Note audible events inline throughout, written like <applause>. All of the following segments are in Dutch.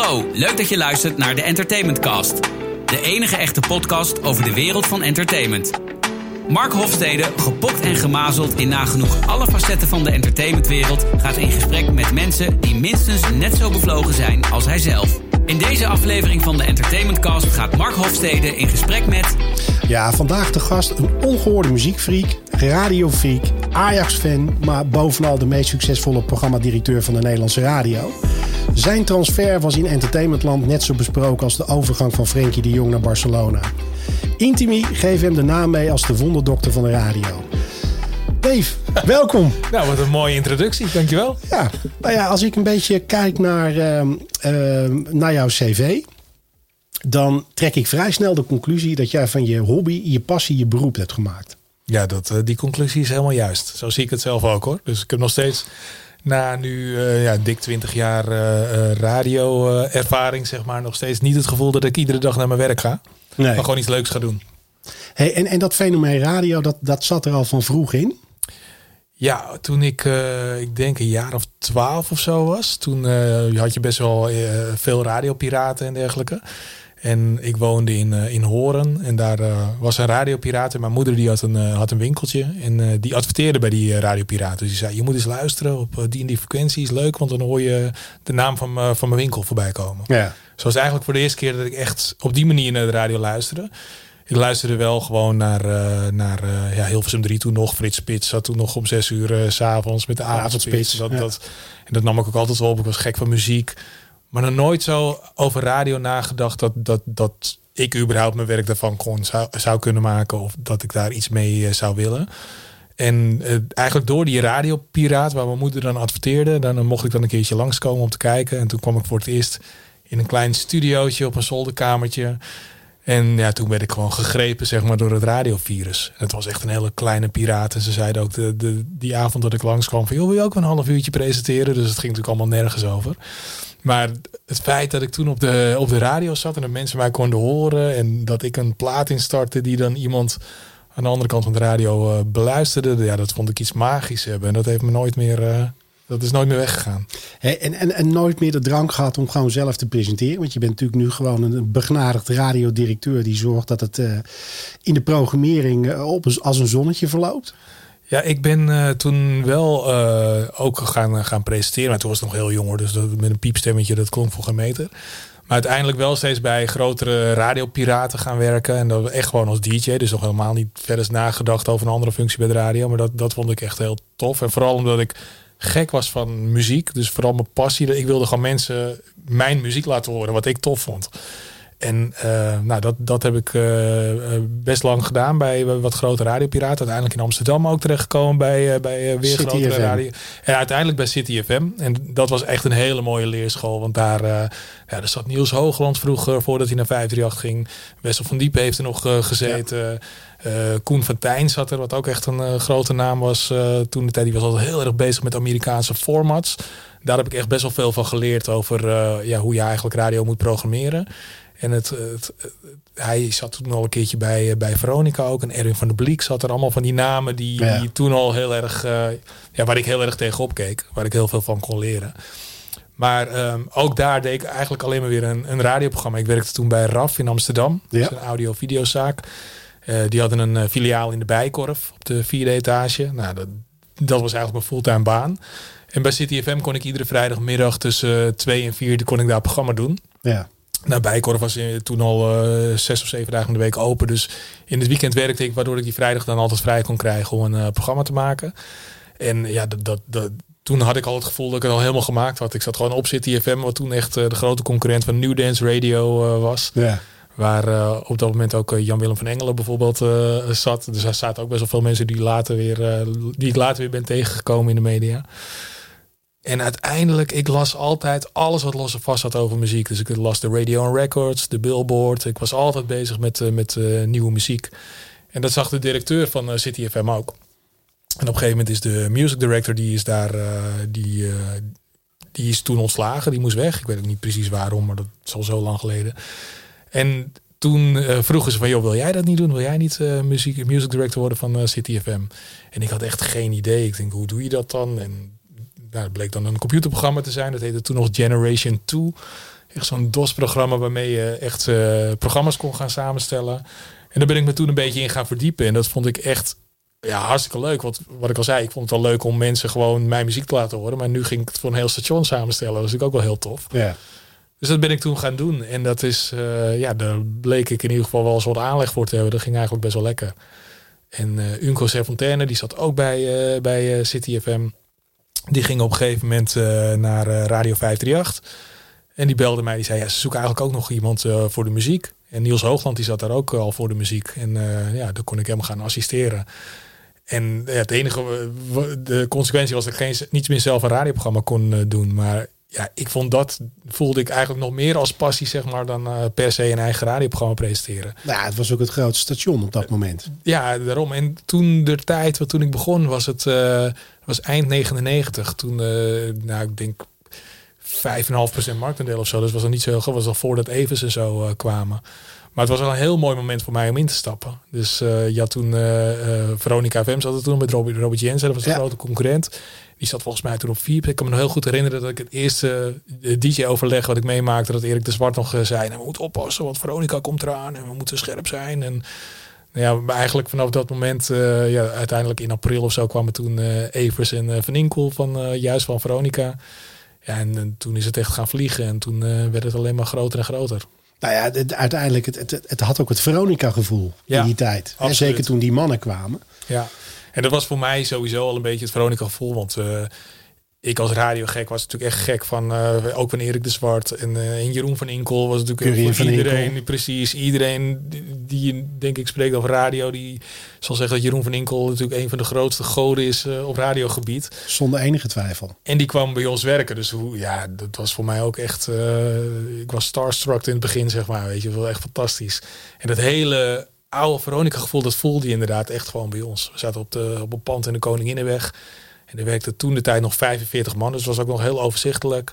hallo, leuk dat je luistert naar de Entertainment Cast. De enige echte podcast over de wereld van entertainment. Mark Hofstede, gepokt en gemazeld in nagenoeg alle facetten van de entertainmentwereld, gaat in gesprek met mensen die minstens net zo bevlogen zijn als hij zelf. In deze aflevering van de Entertainment Cast gaat Mark Hofstede in gesprek met. Ja, vandaag de gast een ongehoorde muziekfreak, radiofreak, Ajax-fan, maar bovenal de meest succesvolle programmadirecteur van de Nederlandse radio. Zijn transfer was in entertainmentland net zo besproken als de overgang van Frenkie de Jong naar Barcelona. Intimi geeft hem de naam mee als de wonderdokter van de radio. Dave, <laughs> welkom. Nou, wat een mooie introductie, dankjewel. Ja, nou ja, als ik een beetje kijk naar, ehm, ehm, naar jouw cv, dan trek ik vrij snel de conclusie dat jij van je hobby, je passie, je beroep hebt gemaakt. Ja, dat, eh, die conclusie is helemaal juist. Zo zie ik het zelf ook hoor. Dus ik heb nog steeds na nu eh, ja, dik 20 jaar uh, radio-ervaring, zeg maar, nog steeds niet het gevoel dat ik iedere dag naar mijn werk ga. Nee. Maar gewoon iets leuks ga doen. Hey, en, en dat fenomeen radio, dat, dat zat er al van vroeg in? Ja, toen ik, ik denk een jaar of twaalf of zo was, toen had je best wel veel radiopiraten en dergelijke. En ik woonde in, uh, in Horen en daar uh, was een radiopiraat. En mijn moeder die had een, uh, had een winkeltje en die adverteerde bij die radiopiraat. Dus die zei, je moet eens luisteren op die en die frequentie. Is leuk, want dan hoor je de naam van, van mijn winkel voorbij komen. Ja. Zoals eigenlijk voor de eerste keer dat ik echt op die manier naar de radio luisterde. Ik luisterde wel gewoon naar, naar ja, Hilversum 3 toen nog. Frits Spits zat toen nog om zes uur s s'avonds met de avondspits. Dat, dat, en dat nam ik ook altijd wel op. Ik was gek van muziek. Maar nog nooit zo over radio nagedacht dat, dat, dat ik überhaupt mijn werk daarvan kon, zou, zou kunnen maken. Of dat ik daar iets mee eh, zou willen. En uh, eigenlijk door die radiopiraat, waar mijn moeder dan adverteerde, dan mocht ik dan een keertje langskomen om te kijken. En toen kwam ik voor het eerst in een klein studiootje op een zolderkamertje. En ja, toen werd ik gewoon gegrepen zeg maar, door het radiovirus. En het was echt een hele kleine piraat. En ze zeiden ook de, de, die avond dat ik langskwam van... joh, wil je ook een half uurtje presenteren? Dus het ging natuurlijk allemaal nergens over. Maar het feit dat ik toen op de, op de radio zat en dat mensen mij konden horen en dat ik een plaat instartte die dan iemand aan de andere kant van de radio uh, beluisterde, ja, dat vond ik iets magisch hebben. En dat heeft me nooit meer, uh, dat is nooit meer weggegaan. En, en, en nooit meer de drang gehad om gewoon zelf te presenteren. Want je bent natuurlijk nu gewoon een begnadigd radiodirecteur die zorgt dat het uh, in de programmering op, als een zonnetje verloopt. Ja, ik ben uh, toen wel uh, ook gaan, gaan presenteren. Maar toen was ik nog heel jong dus dat, met een piepstemmetje, dat klonk voor geen meter. Maar uiteindelijk wel steeds bij grotere radiopiraten gaan werken. En dat echt gewoon als DJ. Dus nog helemaal niet verder nagedacht over een andere functie bij de radio. Maar dat, dat vond ik echt heel tof. En vooral omdat ik gek was van muziek. Dus vooral mijn passie. Ik wilde gewoon mensen mijn muziek laten horen. Wat ik tof vond. En uh, nou, dat, dat heb ik uh, best lang gedaan bij wat grote radiopiraten. Uiteindelijk in Amsterdam ook terechtgekomen bij, uh, bij weer City grotere FM. radio. En uiteindelijk bij City FM. En dat was echt een hele mooie leerschool. Want daar, ja, daar zat Niels Hoogland vroeger, voordat hij naar 538 ging. Wessel van Diepen heeft er nog gezeten. Ja. Koen van Tijn zat er, wat ook echt een grote naam was toen de tijd. Die was altijd heel erg bezig met Amerikaanse formats. Daar heb ik echt best wel veel van geleerd over ja, hoe je eigenlijk radio moet programmeren. En het, het, hij zat toen al een keertje bij, eh, bij Veronica ook. En Erwin van der Bliek zat er allemaal van die namen die, die toen al heel erg... Uh, ja, waar ik heel erg tegenop keek. Waar ik heel veel van kon leren. Maar um, ook daar deed ik eigenlijk alleen maar weer een, een radioprogramma. Ik werkte toen bij RAF in Amsterdam. Ja. een audio-videozaak. Uh, die hadden een filiaal in de Bijkorf op de vierde etage. Nou, dat, dat was eigenlijk mijn fulltime baan. En bij City FM kon ik iedere vrijdagmiddag tussen twee en vier kon ik daar programma doen. Ja. Nou, Bijkorf was toen al uh, zes of zeven dagen in de week open. Dus in het weekend werkte ik, waardoor ik die vrijdag dan altijd vrij kon krijgen om een uh, programma te maken. En ja, dat, dat, dat, toen had ik al het gevoel dat ik het al helemaal gemaakt had. Ik zat gewoon op City FM, wat toen echt uh, de grote concurrent van New Dance Radio was. Ja. Waar op dat moment ook Jan-Willem van Engelen bijvoorbeeld zat. Dus er zaten ook best wel veel mensen die, later weer, die ik later weer ben tegengekomen in de media. En uiteindelijk, ik las altijd alles wat los en vast had over muziek. Dus ik las de Radio and Records, de Billboard. Ik was altijd bezig met, uh, met uh, nieuwe muziek. En dat zag de directeur van uh, City FM ook. En op een gegeven moment is de music director, die is daar, die, die is toen ontslagen. Die moest weg. Ik weet ook niet precies waarom, maar dat is al zo lang geleden. En toen vroegen ze van, joh, wil jij dat niet doen? Wil jij niet muziek, music director worden van City FM? En ik had echt geen idee. Ik denk, hoe doe je dat dan? En het bleek dan een computerprogramma te zijn. Dat heette toen nog Generation 2. Echt zo'n DOS-programma waarmee je echt uh, programma's kon gaan samenstellen. En daar ben ik me toen een beetje in gaan verdiepen. En dat vond ik echt ja, hartstikke leuk. Want wat ik al zei, ik vond het wel leuk om mensen gewoon mijn muziek te laten horen. Maar nu ging ik het voor een heel station samenstellen. Dat was natuurlijk ook wel heel tof. Ja. Dus dat ben ik toen gaan doen. En dat is, uh, ja, daar bleek ik in ieder geval wel een soort aanleg voor te hebben. Dat ging eigenlijk best wel lekker. En uh, Unco Serfontaine, die zat ook bij, uh, bij City FM. Die ging op een gegeven moment naar Radio 538. En die belde mij, die zei, ja, ze zoeken eigenlijk ook nog iemand voor de muziek. En Niels Hoogland, die zat daar ook al voor de muziek. En ja, daar kon ik hem gaan assisteren. En ja, het enige, de consequentie was dat ik geen, niet meer zelf een radioprogramma kon doen. Maar ja, ik vond dat, voelde ik eigenlijk nog meer als passie, zeg maar, dan uh, per se een eigen radioprogramma presenteren. Ja, het was ook het grootste station op dat moment. Ja, daarom. En toen de tijd, wat toen ik begon, was het uh, was eind 99. Toen, uh, nou, ik denk 5,5% marktendeel of zo. Dus was er niet zo heel groot. was al voordat Evers en zo kwamen. Maar het was wel een heel mooi moment voor mij om in te stappen. Dus je had toen Veronica FM zat er toen met Robert, Robert Jensen. Dat was een ja. grote concurrent. Die zat volgens mij toen op vier. Ik kan me nog heel goed herinneren dat ik het eerste DJ-overleg wat ik meemaakte, dat Erik de Zwart nog zei: We moeten oppassen, want Veronica komt eraan en we moeten scherp zijn. En nou ja, eigenlijk vanaf dat moment, uh, ja, uiteindelijk in april of zo kwamen toen uh, Evers en uh, Van Inkel van juist van Veronica. Ja, en toen is het echt gaan vliegen en toen werd het alleen maar groter en groter. Nou ja, het, uiteindelijk, het, het, het, had ook het Veronica-gevoel ja, in die tijd. En zeker toen die mannen kwamen. Ja, en dat was voor mij sowieso al een beetje het Veronica-gevoel. Want uh, ik als radiogek was natuurlijk echt gek van uh, ook van Erik de Zwart en, uh, en Jeroen van Inkel was natuurlijk voor iedereen Inkel. precies iedereen die, die denk ik spreekt over radio die zal zeggen dat Jeroen van Inkel natuurlijk een van de grootste goden is uh, op radiogebied zonder enige twijfel en die kwam bij ons werken dus hoe ja dat was voor mij ook echt ik was starstruck in het begin zeg maar weet je wel echt fantastisch en dat hele oude Veronica gevoel dat voelde je inderdaad echt gewoon bij ons we zaten op de op een pand in de Koninginnenweg en er werkte toen de tijd nog 45 man, dus was ook nog heel overzichtelijk.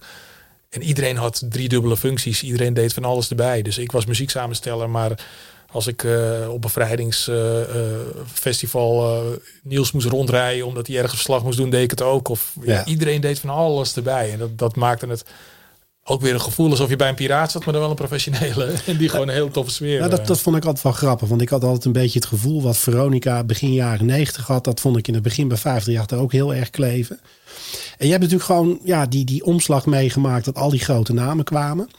En iedereen had drie dubbele functies. Iedereen deed van alles erbij. Dus ik was muzieksamensteller, maar als ik uh, op bevrijdingsfestival uh, uh, Niels moest rondrijden omdat hij ergens verslag moest doen, deed ik het ook. Of ja. Ja, iedereen deed van alles erbij. En dat, dat maakte het ook weer een gevoel alsof je bij een piraat zat, maar dan wel een professionele. <laughs> En die gewoon een heel toffe sfeer. Ja, dat, dat vond ik altijd wel grappig. Want ik had altijd een beetje het gevoel wat Veronica begin jaren 90 had. Dat vond ik in het begin bij 50 ook heel erg kleven. En je hebt natuurlijk gewoon ja, die, die omslag meegemaakt dat al die grote namen kwamen.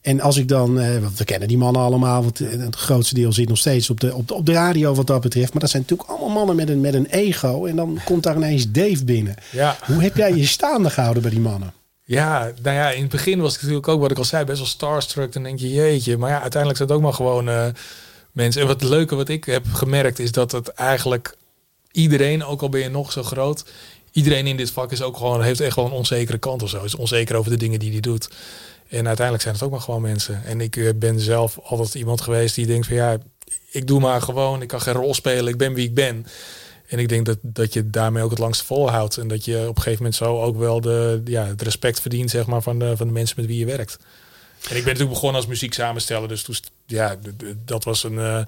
En als ik dan, eh, we kennen die mannen allemaal, want het grootste deel zit nog steeds op de, op, de, op de radio wat dat betreft. Maar dat zijn natuurlijk allemaal mannen met een, met een ego. En dan komt daar ineens Dave binnen. Ja. Hoe heb jij je staande gehouden bij die mannen? Ja, nou ja, in het begin was ik natuurlijk ook, wat ik al zei, best wel starstruck. Dan denk je, jeetje. Maar ja, uiteindelijk zijn het ook maar gewoon uh, mensen. En wat het leuke wat ik heb gemerkt is dat het eigenlijk iedereen, ook al ben je nog zo groot, iedereen in dit vak is ook gewoon, heeft echt wel een onzekere kant of zo. Is onzeker over de dingen die hij doet. En uiteindelijk zijn het ook maar gewoon mensen. En ik uh, ben zelf altijd iemand geweest die denkt van ja, ik doe maar gewoon, ik kan geen rol spelen, ik ben wie ik ben. En ik denk dat, dat je daarmee ook het langst volhoudt. En dat je op een gegeven moment zo ook wel de, ja, het respect verdient zeg maar, van, de, van de mensen met wie je werkt. En ik ben natuurlijk begonnen als muziek samensteller. Dus toen, ja, dat was een, uh,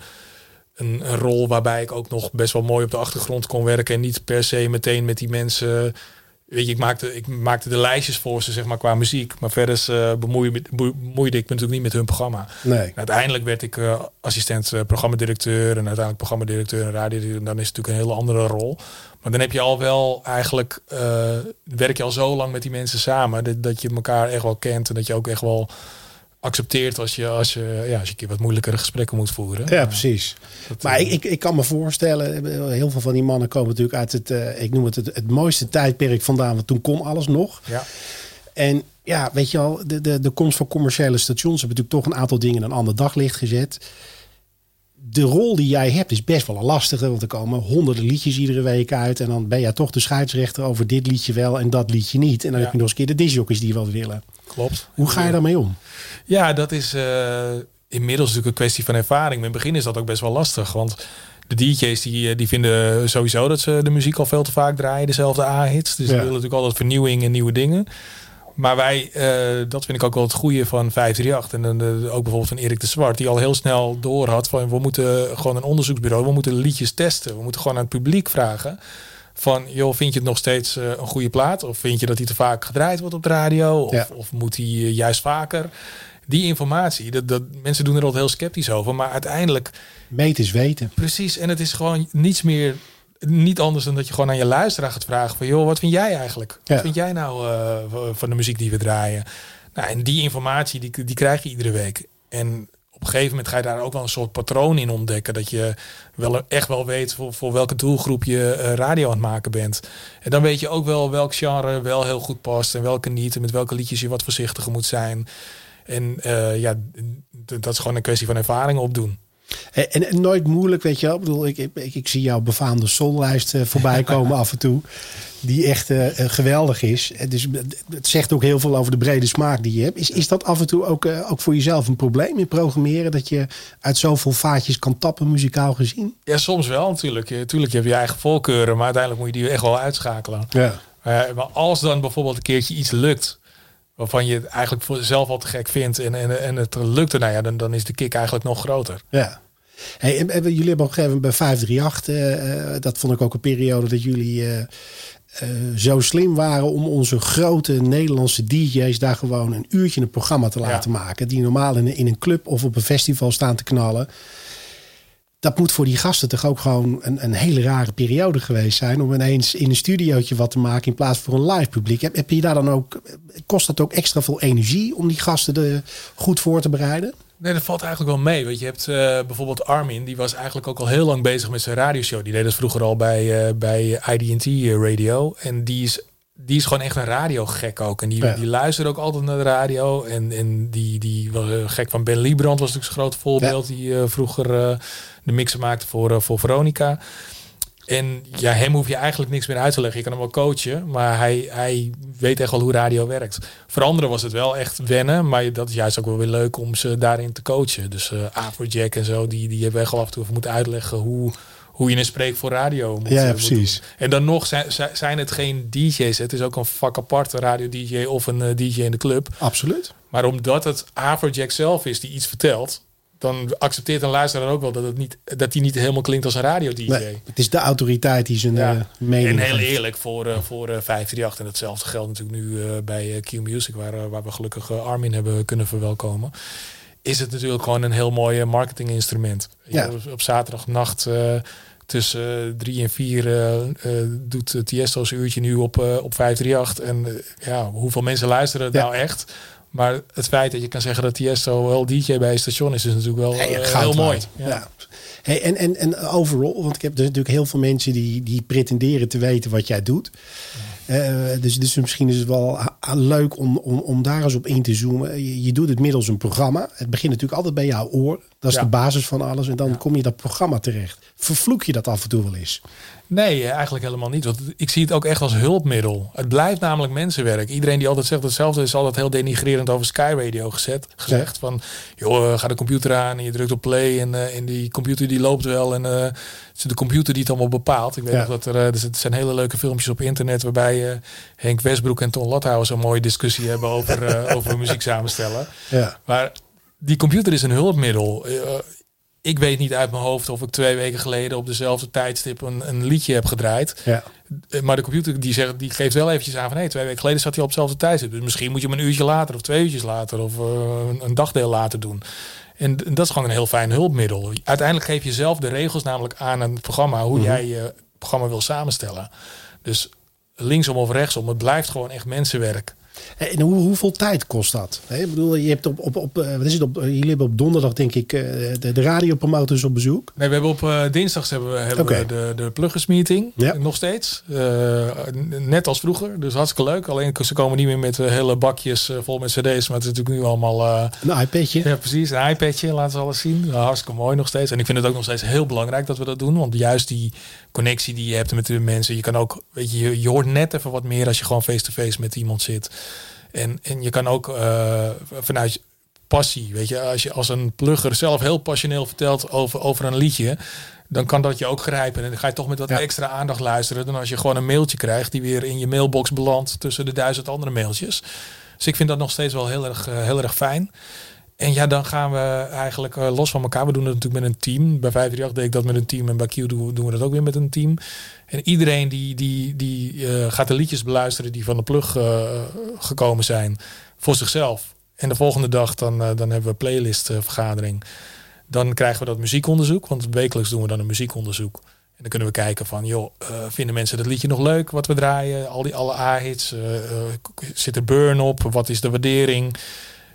een, een, rol waarbij ik ook nog best wel mooi op de achtergrond kon werken. En niet per se meteen met die mensen Weet je, ik maakte, ik maakte de lijstjes voor ze, zeg maar, qua muziek. Maar verder uh, bemoeide, bemoeide ik me natuurlijk niet met hun programma. Nee. Uiteindelijk werd ik uh, assistent uh, programmadirecteur en uiteindelijk programmadirecteur en radio. Dan is het natuurlijk een hele andere rol. Maar dan heb je al wel eigenlijk, werk je al zo lang met die mensen samen, dat, dat je elkaar echt wel kent en dat je ook echt wel accepteert als je, als je, ja, als je een keer wat moeilijkere gesprekken moet voeren. Ja, precies. Dat, maar ik, ik, ik kan me voorstellen, heel veel van die mannen komen natuurlijk uit het, uh, ik noem het, het het mooiste tijdperk vandaan, want toen kon alles nog. Ja. En ja, weet je al, de, de, de komst van commerciële stations hebben natuurlijk toch een aantal dingen in een ander daglicht gezet. De rol die jij hebt is best wel een lastige, want er komen honderden liedjes iedere week uit. En dan ben jij toch de scheidsrechter over dit liedje wel en dat liedje niet. En dan ja. heb je nog eens een keer de disjockeys die wat willen. Klopt. Hoe ga je daarmee om? Ja, dat is uh, inmiddels natuurlijk een kwestie van ervaring. Maar in het begin is dat ook best wel lastig. Want de DJ's die, die vinden sowieso dat ze de muziek al veel te vaak draaien. Dezelfde A-hits. Dus ja. die willen natuurlijk altijd vernieuwing en nieuwe dingen. Maar wij, uh, dat vind ik ook wel het goede van 538. En dan uh, ook bijvoorbeeld van Erik de Zwart. Die al heel snel door had van we moeten gewoon een onderzoeksbureau. We moeten liedjes testen. We moeten gewoon aan het publiek vragen. Van, joh, vind je het nog steeds een goede plaat? Of vind je dat hij te vaak gedraaid wordt op de radio? Of, of moet hij juist vaker? Die informatie, dat, dat, mensen doen er altijd heel sceptisch over. Maar uiteindelijk... Meet is weten. Precies, en het is gewoon niets meer niet anders dan dat je gewoon aan je luisteraar gaat vragen van joh, wat vind jij eigenlijk? Wat vind jij nou van de muziek die we draaien? Nou, en die informatie die, die krijg je iedere week. En op een gegeven moment ga je daar ook wel een soort patroon in ontdekken. Dat je wel echt wel weet voor, voor welke doelgroep je uh, radio aan het maken bent. En dan weet je ook wel welk genre wel heel goed past en welke niet. En met welke liedjes je wat voorzichtiger moet zijn. En uh, ja, dat is gewoon een kwestie van ervaring opdoen. En, en, nooit moeilijk, weet je wel. Ik bedoel, ik, ik, ik zie jouw befaamde sollijst uh, voorbij <laughs> komen af en toe. Die echt uh, geweldig is. Dus het zegt ook heel veel over de brede smaak die je hebt. Is, is dat af en toe ook, uh, ook voor jezelf een probleem in programmeren? Dat je uit zoveel vaatjes kan tappen, muzikaal gezien? Ja, soms wel natuurlijk. Tuurlijk, je hebt je eigen voorkeuren. Maar uiteindelijk moet je die echt wel uitschakelen. Ja. maar als dan bijvoorbeeld een keertje iets lukt waarvan je het eigenlijk voor zelf al te gek vindt en, en, en het lukte, nou ja, dan, dan is de kick eigenlijk nog groter. Ja. Hey, en, jullie hebben op een gegeven moment bij 538, uh, uh, dat vond ik ook een periode dat jullie uh, zo slim waren om onze grote Nederlandse DJ's daar gewoon een uurtje een programma te laten maken. Die normaal in, in een club of op een festival staan te knallen dat moet voor die gasten toch ook gewoon een, een hele rare periode geweest zijn. Om ineens in een studiootje wat te maken in plaats van een live publiek. Heb, heb je daar dan ook, kost dat ook extra veel energie om die gasten er goed voor te bereiden? Nee, dat valt eigenlijk wel mee. Want je hebt uh, bijvoorbeeld Armin, die was eigenlijk ook al heel lang bezig met zijn radioshow. Die deed dat vroeger al bij, uh, bij IDT Radio. En die is, die is gewoon echt een radiogek ook. En die, ja. die luisterde ook altijd naar de radio. En, en die, die was uh, gek van Ben Liebrand, was natuurlijk zijn groot voorbeeld. Ja. Die vroeger de mixen maakte voor, uh, voor Veronica. En ja, hem hoef je eigenlijk niks meer uit te leggen. Je kan hem wel coachen, maar hij, hij weet echt wel hoe radio werkt. Voor anderen was het wel echt wennen, maar dat is juist ook wel weer leuk om ze daarin te coachen. Dus uh, Afrojack en zo, die, die hebben echt al af en toe moeten uitleggen hoe, hoe je een spreek voor radio moet, ja, precies. En dan nog zijn, zijn het geen DJ's. Het is ook een vak apart, een radio-DJ of een uh, DJ in de club. Absoluut. Maar omdat het Afrojack zelf is die iets vertelt, dan accepteert een luisteraar ook wel dat het niet dat hij niet helemaal klinkt als een radio DJ. Nee, het is de autoriteit die zijn ja. uh, mening. En heel eerlijk voor uh, voor uh, 538 en hetzelfde geldt natuurlijk nu bij Q Music waar waar we gelukkig Armin hebben kunnen verwelkomen. Is het natuurlijk gewoon een heel mooi marketinginstrument. Ja. Op, zaterdagnacht tussen drie en vier doet Tiesto's uurtje nu op, op 538. En ja, hoeveel mensen luisteren ja. nou echt? Maar het feit dat je kan zeggen dat Tiesto wel DJ bij een station is, is natuurlijk wel uh, heel mooi. Ja. ja. Hey, en, en, en overal, want ik heb dus natuurlijk heel veel mensen die, die pretenderen te weten wat jij doet. Uh, dus, dus misschien is het wel leuk om, om, om daar eens op in te zoomen. Je, je, doet het middels een programma. Het begint natuurlijk altijd bij jouw oor. Dat is ja. de basis van alles. En dan ja. kom je dat programma terecht. Vervloek je dat af en toe wel eens? Nee, eigenlijk helemaal niet. Want ik zie het ook echt als hulpmiddel. Het blijft namelijk mensenwerk. Iedereen die altijd zegt hetzelfde is altijd heel denigrerend over Sky Radio gezet, gezegd. Ja. Van, joh, ga de computer aan en je drukt op play en, uh, en die computer die loopt wel. En uh, het is de computer die het allemaal bepaalt. Ik weet ja. nog dat er, uh, er zijn hele leuke filmpjes op internet waarbij Henk Westbroek en Ton Lathouwer zo'n mooie discussie hebben over, <laughs> over muziek samenstellen. Ja. Maar die computer is een hulpmiddel ik weet niet uit mijn hoofd of ik twee weken geleden op dezelfde tijdstip een, een liedje heb gedraaid. Ja. Eh, maar de computer die, zegt, die geeft wel eventjes aan van hey, twee weken geleden zat hij op hetzelfde tijdstip. Dus misschien moet je hem een uurtje later of twee uurtjes later of uh, een dagdeel later doen. En, dat is gewoon een heel fijn hulpmiddel. Uiteindelijk geef je zelf de regels namelijk aan een programma hoe mm -hmm. jij je programma wil samenstellen. Dus linksom of rechtsom, het blijft gewoon echt mensenwerk. En hoe, hoeveel tijd kost dat? Ik bedoel, je hebt op, op, op, wat is het op, jullie hebben op donderdag denk ik de, de radiopromoters op bezoek. Nee, we hebben op uh, dinsdags hebben we, hebben okay. we de, de pluggers meeting. Ja. Nog steeds. Uh, net als vroeger. Dus hartstikke leuk. Alleen ze komen niet meer met hele bakjes uh, vol met cd's. Maar het is natuurlijk nu allemaal... een iPadje. Ja, precies. Een iPadje. Laten ze alles zien. hartstikke mooi nog steeds. En ik vind het ook nog steeds heel belangrijk dat we dat doen. Want juist die connectie die je hebt met de mensen. Je kan ook, weet je, je, hoort net even wat meer als je gewoon face-to-face -face met iemand zit. En, en je kan ook uh, vanuit passie, weet je, als je als een plugger zelf heel passioneel vertelt over, over een liedje, dan kan dat je ook grijpen. En dan ga je toch met wat ja. extra aandacht luisteren dan als je gewoon een mailtje krijgt die weer in je mailbox belandt tussen de duizend andere mailtjes. Dus ik vind dat nog steeds wel heel erg, uh, heel erg fijn. En ja, dan gaan we eigenlijk uh, los van elkaar. We doen het natuurlijk met een team. Bij 538 deed ik dat met een team. En bij Q doen, we dat ook weer met een team. En iedereen die, die, die uh, gaat de liedjes beluisteren die van de plug uh, gekomen zijn. Voor zichzelf. En de volgende dag dan, dan hebben we playlistvergadering. Dan krijgen we dat muziekonderzoek. Want wekelijks doen we dan een muziekonderzoek. En dan kunnen we kijken van, joh, vinden mensen dat liedje nog leuk wat we draaien? Al die alle A-hits. zit er burn op? Wat is de waardering?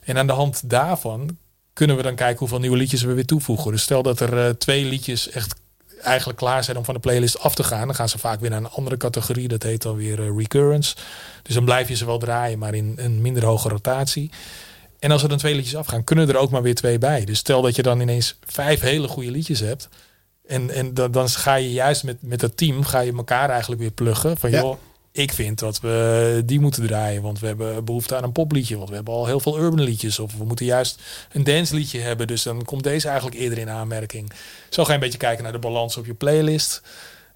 En aan de hand daarvan kunnen we dan kijken hoeveel nieuwe liedjes we weer toevoegen. Dus stel dat er uh, twee liedjes echt eigenlijk klaar zijn om van de playlist af te gaan. Dan gaan ze vaak weer naar een andere categorie. Dat heet dan weer uh, recurrence. Dus dan blijf je ze wel draaien, maar in een minder hoge rotatie. En als er dan twee liedjes afgaan, kunnen er ook maar weer twee bij. Dus stel dat je dan ineens vijf hele goede liedjes hebt. En, en dan, dan ga je juist met, met dat team, ga je elkaar eigenlijk weer pluggen. Van joh, ik vind dat we die moeten draaien, want we hebben behoefte aan een popliedje. Want we hebben al heel veel urban liedjes. Of we moeten juist een dansliedje hebben. Dus dan komt deze eigenlijk eerder in aanmerking. Zo ga je een beetje kijken naar de balans op je playlist.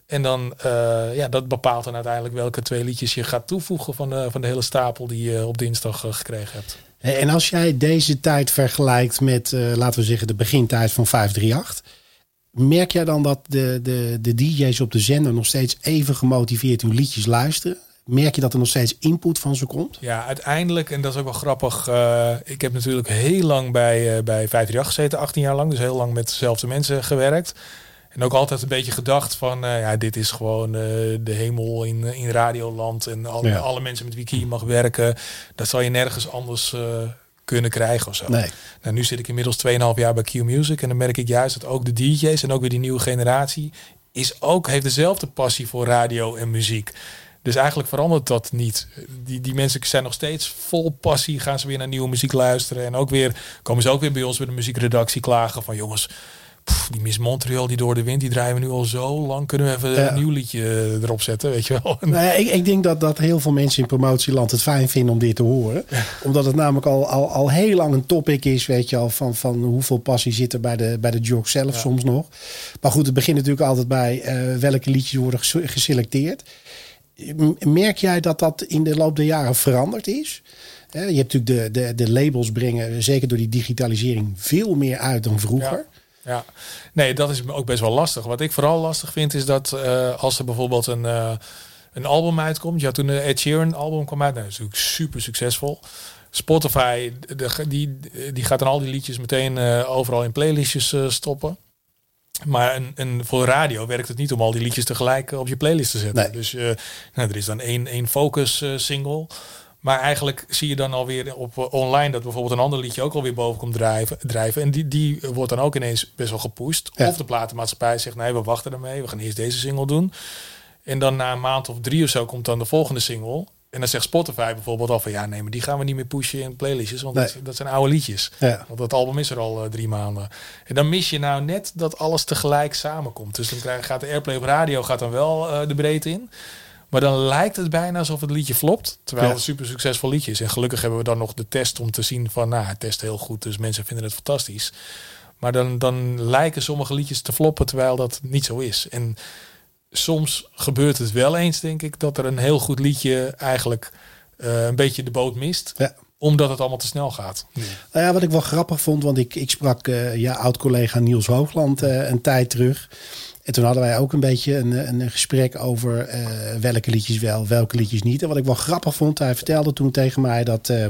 En dan, uh, ja, dat bepaalt dan uiteindelijk welke twee liedjes je gaat toevoegen van van de hele stapel die je op dinsdag uh, gekregen hebt. En als jij deze tijd vergelijkt met, uh, laten we zeggen, de begintijd van 538 Merk jij dan dat de, de, de DJ's op de zender nog steeds even gemotiveerd hun liedjes luisteren? Merk je dat er nog steeds input van ze komt? Ja, uiteindelijk, en dat is ook wel grappig. Uh, ik heb natuurlijk heel lang bij, uh, bij 538 gezeten, 18 jaar lang. Dus heel lang met dezelfde mensen gewerkt. En ook altijd een beetje gedacht van, uh, ja, dit is gewoon de hemel in, in Radioland. En alle, ja. alle mensen met wie ik hier mag werken. Dat zal je nergens anders kunnen krijgen of zo. Nee. Nou, nu zit ik inmiddels 2,5 jaar bij Q Music en dan merk ik juist dat ook de DJ's en ook weer die nieuwe generatie is ook heeft dezelfde passie voor radio en muziek. Dus eigenlijk verandert dat niet. Die, die mensen zijn nog steeds vol passie, gaan ze weer naar nieuwe muziek luisteren. En ook weer komen ze ook weer bij ons bij de muziekredactie klagen van jongens, die Miss Montreal die door de wind, die draaien we nu al zo lang. Kunnen we even een nieuw liedje eh, erop zetten, weet je wel? <laughs> Nou ja, ik, ik, denk dat, dat heel veel mensen in promotieland het fijn vinden om dit te horen. Omdat het namelijk al, al, al heel lang een topic is, weet je al, van, van hoeveel passie zit er bij de, bij de jog zelf soms nog. Maar goed, het begint natuurlijk altijd bij uh, welke liedjes worden geselecteerd. Merk jij dat dat in de loop der jaren veranderd is? Je hebt natuurlijk de, de, de labels brengen, zeker door die digitalisering, veel meer uit dan vroeger. Ja, nee, dat is ook best wel lastig. Wat ik vooral lastig vind is dat uh, als er bijvoorbeeld een, uh, een album uitkomt. Ja, toen de Ed Sheeran album kwam uit, nou, dat is natuurlijk super succesvol. Spotify, de, die, die gaat dan al die liedjes meteen uh, overal in playlistjes stoppen. Maar een, een, voor radio werkt het niet om al die liedjes tegelijk op je playlist te zetten. Nee. Dus nou, er is dan één, één focus single. Maar eigenlijk zie je dan alweer op eh, online dat bijvoorbeeld een ander liedje ook alweer boven komt drijven. drijven. En die, die wordt dan ook ineens best wel gepusht. Of de platenmaatschappij zegt nee, we wachten ermee. We gaan eerst deze single doen. En dan na een maand of drie of zo komt dan de volgende single. En dan zegt Spotify bijvoorbeeld al van ja, nee, maar die gaan we niet meer pushen in playlistjes. Want dat, dat, zijn oude liedjes. Ja. Want dat album is er al uh, drie maanden. En dan mis je nou net dat alles tegelijk samenkomt. Dus dan krijg, gaat de Airplay op radio gaat dan wel uh, de breedte in. Maar dan lijkt het bijna alsof het liedje flopt. Terwijl het een super succesvol liedje is. En gelukkig hebben we dan nog de test om te zien van... nou, het test heel goed, dus mensen vinden het fantastisch. Maar dan, dan lijken sommige liedjes te floppen, terwijl dat niet zo is. En soms gebeurt het wel eens, denk ik... dat er een heel goed liedje eigenlijk uh, een beetje de boot mist. Ja omdat het allemaal te snel gaat. Nou ja, wat ik wel grappig vond, want ik, ik sprak uh, ja, oud-collega Niels Hoogland uh, een tijd terug. En toen hadden wij ook een beetje een, een gesprek over uh, welke liedjes wel, welke liedjes niet. En wat ik wel grappig vond, hij vertelde toen tegen mij dat uh,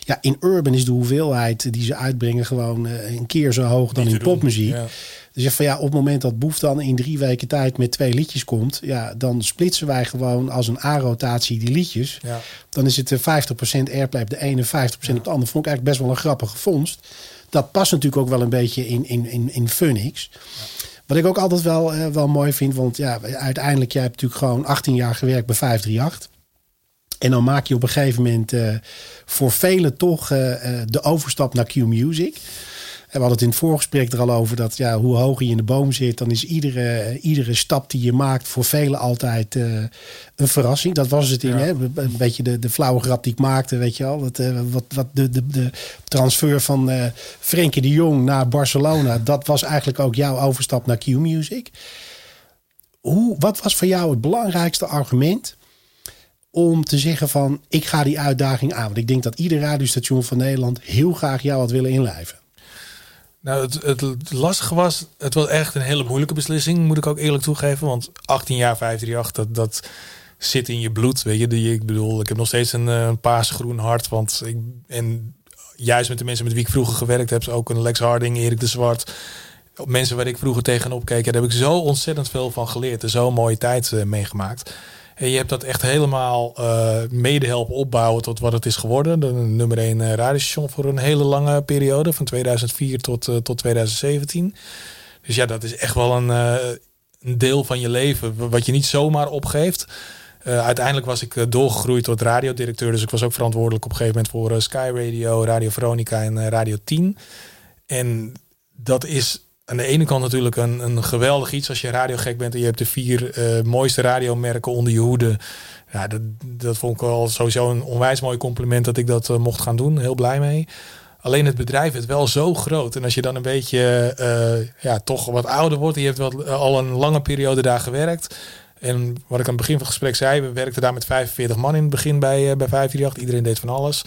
ja, in urban is de hoeveelheid die ze uitbrengen gewoon uh, een keer zo hoog dan in popmuziek. Ja. Dus je van ja, op het moment dat Boef dan in drie weken tijd met twee liedjes komt, ja, dan splitsen wij gewoon als een A-rotatie die liedjes. Ja. Dan is het 50% airplay op de ene, 50% ja. op de andere. Vond ik eigenlijk best wel een grappige vondst. Dat past natuurlijk ook wel een beetje in, in, in, in Phoenix. Ja. Wat ik ook altijd wel, uh, wel mooi vind, want ja, uiteindelijk, jij hebt natuurlijk gewoon 18 jaar gewerkt bij 538. En dan maak je op een gegeven moment uh, voor velen toch uh, de overstap naar Q Music. We hadden het in het voorgesprek er al over dat ja, hoe hoger je in de boom zit, dan is iedere, iedere stap die je maakt voor velen altijd uh, een verrassing. Dat was het in, ja. hè? een beetje de, de flauwe grap die ik maakte, weet je wel. Wat, uh, wat, wat de, de, de transfer van uh, Frenkie de Jong naar Barcelona, <laughs> dat was eigenlijk ook jouw overstap naar Q Music. Hoe, wat was voor jou het belangrijkste argument om te zeggen van ik ga die uitdaging aan? Want ik denk dat ieder radiostation van Nederland heel graag jou had willen inlijven. Nou, het, het lastige was, het was echt een hele moeilijke beslissing, moet ik ook eerlijk toegeven. Want 18 jaar 538, dat, dat zit in je bloed, weet je. Ik bedoel, ik heb nog steeds een, een paasgroen hart, want ik, en juist met de mensen met wie ik vroeger gewerkt heb, ook een Lex Harding, Erik de Zwart, mensen waar ik vroeger tegenop keek, daar heb ik zo ontzettend veel van geleerd en zo'n mooie tijd uh, meegemaakt. En je hebt dat echt helemaal uh, mede helpen opbouwen tot wat het is geworden. De nummer 1 uh, radiostation voor een hele lange periode, van 2004 tot, uh, tot 2017. Dus ja, dat is echt wel een, een deel van je leven wat je niet zomaar opgeeft. uiteindelijk was ik doorgegroeid tot radiodirecteur. Dus ik was ook verantwoordelijk op een gegeven moment voor Sky Radio, Radio Veronica en Radio 10. En dat is aan de ene kant natuurlijk een, een geweldig iets als je radiogek bent en je hebt de vier uh, mooiste radiomerken onder je hoede. Ja, dat, dat vond ik wel sowieso een onwijs mooi compliment dat ik dat uh, mocht gaan doen. Heel blij mee. Alleen het bedrijf is wel zo groot. En als je dan een beetje uh, ja, toch wat ouder wordt. Je hebt wel al een lange periode daar gewerkt. En wat ik aan het begin van het gesprek zei. We werkten daar met 45 man in het begin bij, bij 548. Iedereen deed van alles.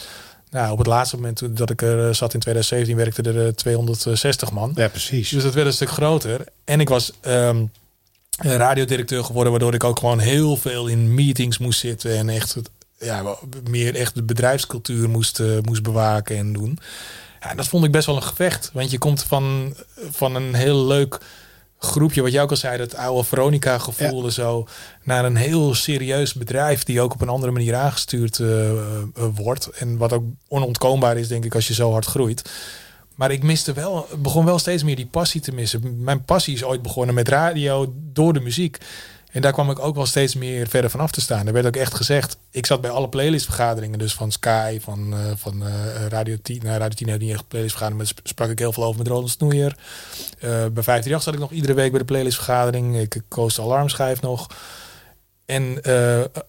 Nou, op het laatste moment dat ik er zat in 2017 werkte er 260 man. Ja, precies. Dus dat werd een stuk groter. En ik was um, radiodirecteur geworden, waardoor ik ook gewoon heel veel in meetings moest zitten en echt ja, meer echt de bedrijfscultuur moest, uh, moest bewaken en doen. Ja, dat vond ik best wel een gevecht. Want je komt van, van een heel leuk groepje, wat jij ook al zei, dat oude Veronica gevoelde ja. zo, naar een heel serieus bedrijf die ook op een andere manier aangestuurd uh, uh, wordt. En wat ook onontkoombaar is, denk ik, als je zo hard groeit. Maar ik miste wel, begon wel steeds meer die passie te missen. Mijn passie is ooit begonnen met radio door de muziek. En daar kwam ik ook wel steeds meer verder vanaf te staan. Er werd ook echt gezegd, ik zat bij alle playlistvergaderingen, dus van Sky, van, uh, van uh, Radio 10. Nou, Radio 10 heeft niet echt playlistvergadering, maar sprak ik heel veel over met Roland Snoeier. Uh, bij 538 zat ik nog iedere week bij de playlistvergadering. Ik koos de alarmschijf nog. En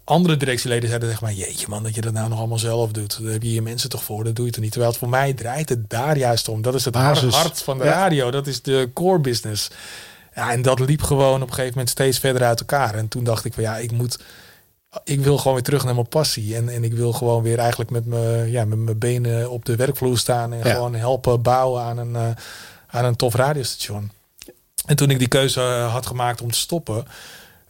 andere directieleden zeiden zeg maar, jeetje man, dat je dat nou nog allemaal zelf doet. Daar heb je je mensen toch voor, dat doe je toch niet. Terwijl het voor mij draait het daar juist om. Dat is het Basis. hart van de ja. radio, dat is de core business. Ja, en dat liep gewoon op een gegeven moment steeds verder uit elkaar. En toen dacht ik van ja, ik moet. Ik wil gewoon weer terug naar mijn passie. En, en ik wil gewoon weer eigenlijk met, me, ja, met mijn benen op de werkvloer staan. En ja. gewoon helpen bouwen aan een, uh, aan een tof radiostation. En toen ik die keuze had gemaakt om te stoppen.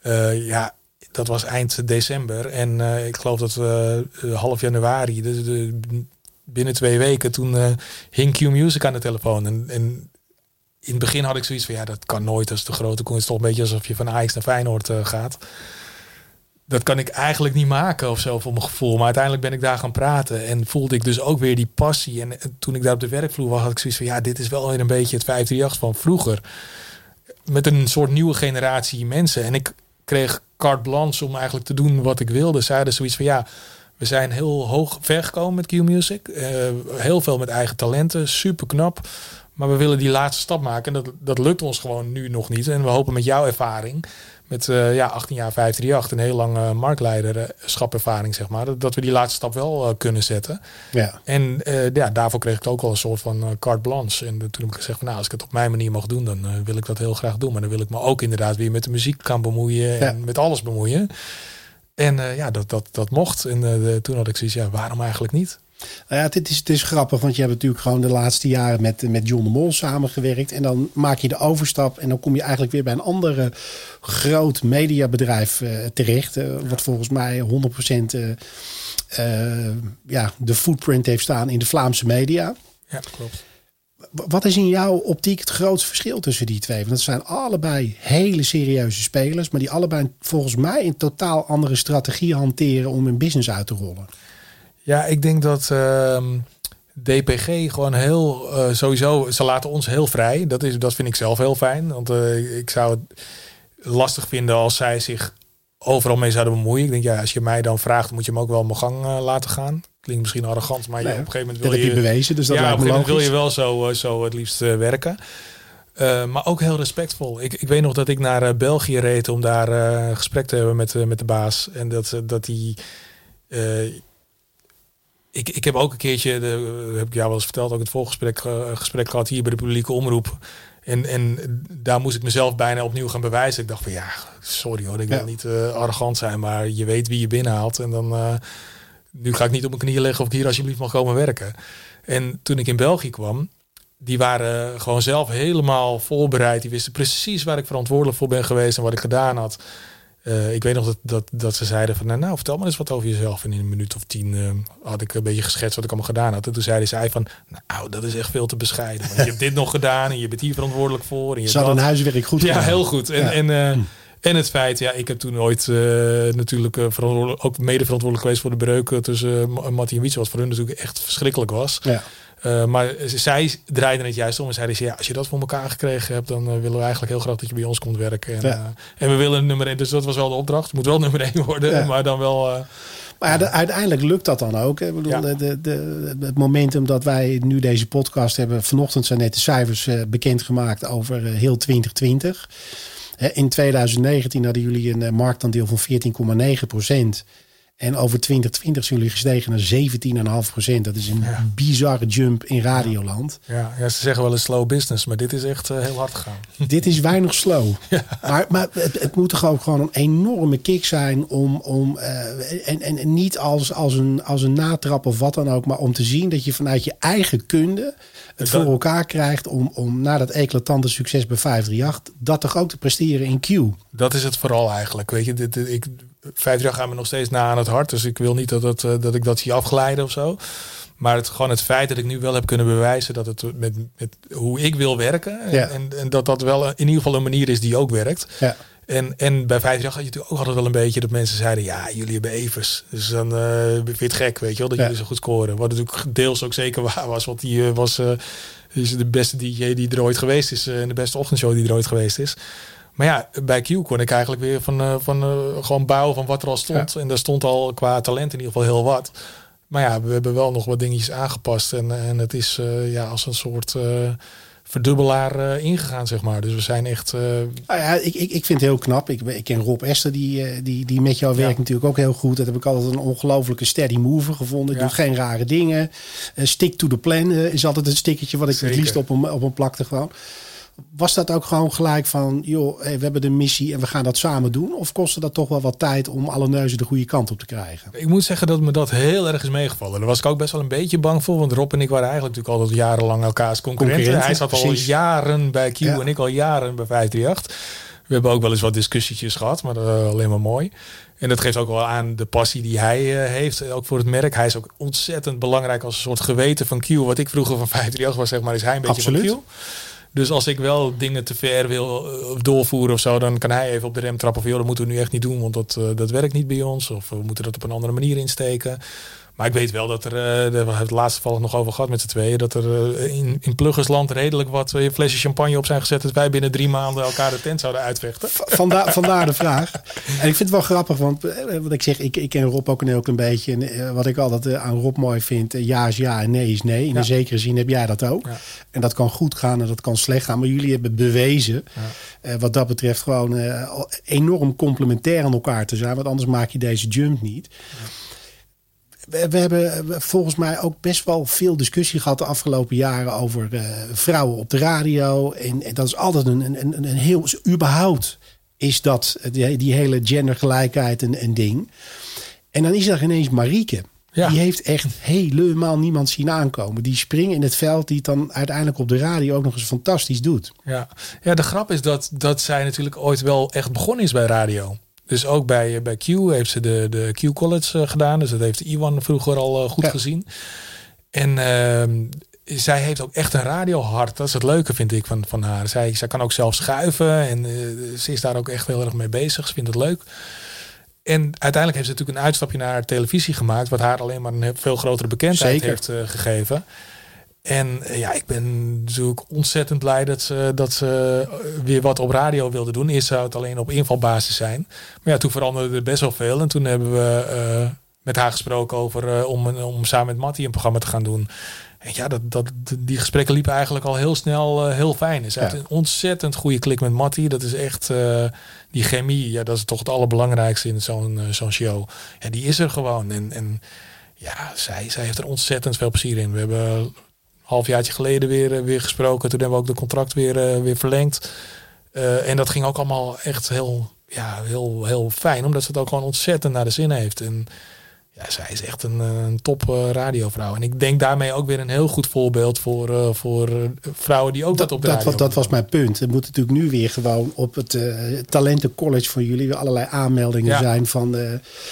Uh, ja, dat was eind december. En uh, ik geloof dat we half januari, dus de, binnen twee weken, toen hing Q Music aan de telefoon. En, en in het begin had ik zoiets van ja, dat kan nooit als de grote koen. Het is toch een beetje alsof je van Ajax naar Feyenoord uh, gaat. Dat kan ik eigenlijk niet maken of zo voor mijn gevoel. Maar uiteindelijk ben ik daar gaan praten en voelde ik dus ook weer die passie. En, en toen ik daar op de werkvloer was, had ik zoiets van ja, dit is wel weer een beetje het 538 van vroeger. Met een soort nieuwe generatie mensen. En ik kreeg carte blanche om eigenlijk te doen wat ik wilde. Zeiden zoiets van ja, we zijn heel hoog ver gekomen met Q-Music. Uh, heel veel met eigen talenten, super knap. Maar we willen die laatste stap maken. En dat, dat lukt ons gewoon nu nog niet. En we hopen met jouw ervaring, met uh, ja, 18 jaar 538, een heel lange marktleiderschapervaring, zeg maar, dat, dat we die laatste stap wel uh, kunnen zetten. Ja. En uh, ja, daarvoor kreeg ik ook al een soort van carte blanche. En toen heb ik gezegd, van, nou, als ik het op mijn manier mag doen, dan wil ik dat heel graag doen. Maar dan wil ik me ook inderdaad weer met de muziek kan bemoeien ja. en met alles bemoeien. En ja, dat, dat, dat mocht. En toen had ik zoiets, ja, waarom eigenlijk niet? Nou ja, het is, het is grappig, want je hebt natuurlijk gewoon de laatste jaren met, met John de Mol samengewerkt. En dan maak je de overstap en dan kom je eigenlijk weer bij een andere groot mediabedrijf uh, terecht. Uh, wat volgens mij 100% uh, ja, de footprint heeft staan in de Vlaamse media. Ja, klopt. Wat is in jouw optiek het grootste verschil tussen die twee? Want het zijn allebei hele serieuze spelers, maar die allebei volgens mij een totaal andere strategie hanteren om hun business uit te rollen. Ja, ik denk dat uh, DPG gewoon heel uh, sowieso, ze laten ons heel vrij. Dat, is, dat vind ik zelf heel fijn. Want uh, ik zou het lastig vinden als zij zich overal mee zouden bemoeien. Ik denk, ja, als je mij dan vraagt, moet je hem ook wel mijn gang uh, laten gaan. Klinkt misschien arrogant, maar nee, op een gegeven moment wil dat je... heb je bewezen, dus dat ja, lijkt op me een gegeven logisch. moment wil je wel zo, zo het liefst werken. Uh, maar ook heel respectvol. Ik, ik weet nog dat ik naar uh, België reed om daar uh, gesprek te hebben met, met de baas. En dat, dat die ik, ik heb ook een keertje, de, heb ik jou wel eens verteld, ook het voorgesprek uh, gesprek gehad hier bij de publieke omroep. En, en daar moest ik mezelf bijna opnieuw gaan bewijzen. Ik dacht van ja, sorry hoor, ik wil niet uh, arrogant zijn, maar je weet wie je binnenhaalt. En dan uh, nu ga ik niet op mijn knieën leggen of ik hier alsjeblieft mag komen werken. En toen ik in België kwam, die waren gewoon zelf helemaal voorbereid. Die wisten precies waar ik verantwoordelijk voor ben geweest en wat ik gedaan had. Uh, ik weet nog dat, dat, dat ze zeiden van nou, nou, vertel maar eens wat over jezelf. En in een minuut of tien uh, had ik een beetje geschetst wat ik allemaal gedaan had. En toen zeiden zij van nou, dat is echt veel te bescheiden. Want je hebt dit <laughs> nog gedaan en je bent hier verantwoordelijk voor. En je ze hadden een huiswerk goed gedaan. Ja, heel goed. En, ja. en, uh, hm. en het feit, ja, ik heb toen ooit natuurlijk verantwoordelijk, ook mede verantwoordelijk geweest voor de breuken tussen Mattie en Wietse. Wat voor hun natuurlijk echt verschrikkelijk was. Ja. Uh, maar zij draaiden het juist om en zeiden ze, ja, als je dat voor elkaar gekregen hebt, dan uh, willen we eigenlijk heel graag dat je bij ons komt werken. En, ja. uh, en we willen nummer 1, dus dat was wel de opdracht. Het moet wel <laughs> nummer 1 worden, ja. maar dan wel. maar ja, de, uiteindelijk lukt dat dan ook. Ik bedoel, ja. de, de, het momentum dat wij nu deze podcast hebben, vanochtend zijn net de cijfers bekendgemaakt over heel 2020. In 2019 hadden jullie een marktaandeel van 14,9 procent. En over 2020 zijn jullie gestegen naar 17,5 procent. Dat is een ja. bizarre jump in radioland. Ja, ja, ze zeggen wel een slow business, maar dit is echt uh, heel hard gegaan. <laughs> Dit is weinig slow. <laughs> Ja. Maar, maar het, het, moet toch ook gewoon een enorme kick zijn om, om uh, en, en, niet als, als, een, als een natrap of wat dan ook, maar om te zien dat je vanuit je eigen kunde het dat, voor elkaar krijgt om, om na dat eclatante succes bij 538 dat toch ook te presteren in Q. Dat is het vooral eigenlijk. Weet je, dit, dit, ik, 538 gaan me nog steeds na aan het hart. Dus ik wil niet dat, het, dat ik dat zie afglijden of zo. Maar het, gewoon het feit dat ik nu wel heb kunnen bewijzen dat het met, met hoe ik wil werken. En, ja. en, en, dat dat wel in ieder geval een manier is die ook werkt. Ja. En, en bij 538 had je natuurlijk ook altijd wel een beetje dat mensen zeiden: ja, jullie hebben Evers. Dus dan uh, vind je het gek, weet je wel, dat ja. jullie zo goed scoren. Wat natuurlijk deels ook zeker waar was. Want die uh, was uh, is de beste DJ die er ooit geweest is. en de beste ochtendshow die er ooit geweest is. Maar ja, bij Q kon ik eigenlijk weer van, uh, van uh, gewoon bouwen van wat er al stond. Ja. En daar stond al qua talent in ieder geval heel wat. Maar ja, we hebben wel nog wat dingetjes aangepast. En, en het is uh, ja, als een soort verdubbelaar ingegaan, zeg maar. Dus we zijn echt... Nou ja, ik, ik, ik vind het heel knap. Ik, ik ken Rob Esther, die, die, die met jou werkt ja. natuurlijk ook heel goed. Dat heb ik altijd een ongelofelijke steady mover gevonden. Ja. Doet geen rare dingen. stick to the plan is altijd een stickertje wat ik Zeker. het liefst op een, op een plakte gewoon was dat ook gewoon gelijk van, joh, hey, we hebben de missie en we gaan dat samen doen? Of kostte dat toch wel wat tijd om alle neuzen de goede kant op te krijgen? Ik moet zeggen dat me dat heel erg is meegevallen. Daar was ik ook best wel een beetje bang voor, want Rob en ik waren eigenlijk natuurlijk altijd jarenlang elkaars concurrenten. concurrenten Hij zat precies. al jaren bij Q ja. en ik al jaren bij 538. We hebben ook wel eens wat discussietjes gehad, maar uh, alleen maar mooi. En dat geeft ook wel aan de passie die hij uh, heeft, ook voor het merk. Hij is ook ontzettend belangrijk als een soort geweten van Q. Wat ik vroeger van 538 was, zeg maar, is hij een beetje Absoluut. van Q. Dus als ik wel dingen te ver wil uh, doorvoeren of zo, dan kan hij even op de rem trappen van, dat moeten we nu echt niet doen, want dat, uh, dat werkt niet bij ons. Of we moeten dat op een andere manier insteken. Maar ik weet wel dat er, uh, daar hebben we het laatste val nog over gehad met z'n tweeën, dat er uh, in, in Pluggersland redelijk wat uh, flesje champagne op zijn gezet, dat wij binnen drie maanden elkaar de tent zouden uitvechten. Vandaar, vandaar de vraag. En ik vind het wel grappig, want wat ik zeg, ik, ik ken Rob ook een heel klein beetje. En wat ik altijd aan Rob mooi vind, ja is ja en nee is nee. In ja. een zekere zin heb jij dat ook. Ja. En dat kan goed gaan en dat kan slecht gaan. Maar jullie hebben bewezen, ja. wat dat betreft, gewoon enorm complementair aan elkaar te zijn. Want anders maak je deze jump niet we, we, hebben volgens mij ook best wel veel discussie gehad de afgelopen jaren over uh, vrouwen op de radio. En, en, dat is altijd een, een, een heel. überhaupt is dat die, die hele gendergelijkheid een, een ding. En dan is er ineens Marieke. Ja. Die heeft echt helemaal niemand zien aankomen. Die springen in het veld, die het dan uiteindelijk op de radio ook nog eens fantastisch doet. Ja, ja de grap is dat, dat zij natuurlijk ooit wel echt begonnen is bij radio. Dus ook bij, bij Q heeft ze de, de Q College uh, gedaan. Dus dat heeft Iwan vroeger al uh, goed ja. gezien. En uh, zij heeft ook echt een radiohart. Dat is het leuke, vind ik, van, van haar. Zij, zij kan ook zelf schuiven. En uh, ze is daar ook echt heel erg mee bezig. Ze vindt het leuk. En uiteindelijk heeft ze natuurlijk een uitstapje naar televisie gemaakt. Wat haar alleen maar een veel grotere bekendheid Zeker. heeft uh, gegeven. En ja, ik ben natuurlijk ontzettend blij dat ze, dat ze weer wat op radio wilde doen. Eerst zou het alleen op invalbasis zijn. Maar ja, toen veranderde er best wel veel. En toen hebben we uh, met haar gesproken over uh, om, om samen met Mattie een programma te gaan doen. En ja, dat, dat, die gesprekken liepen eigenlijk al heel snel uh, heel fijn. Ze ja. een ontzettend goede klik met Mattie. Dat is echt die chemie. Ja, dat is toch het allerbelangrijkste in zo'n zo'n show. Ja, die is er gewoon. En, en ja, zij, zij heeft er ontzettend veel plezier in. We hebben halfjaartje geleden weer, weer gesproken. Toen hebben we ook de contract weer, weer verlengd. en dat ging ook allemaal echt heel, ja, heel, heel fijn. Omdat ze het ook gewoon ontzettend naar de zin heeft. En ja, zij is echt een, eh, een top uh, radiovrouw. En ik denk daarmee ook weer een heel goed voorbeeld voor, uh, voor vrouwen die ook dat, op de dat, dat was mijn punt. Er moet natuurlijk nu weer gewoon op het talentencollege van jullie weer allerlei aanmeldingen zijn van.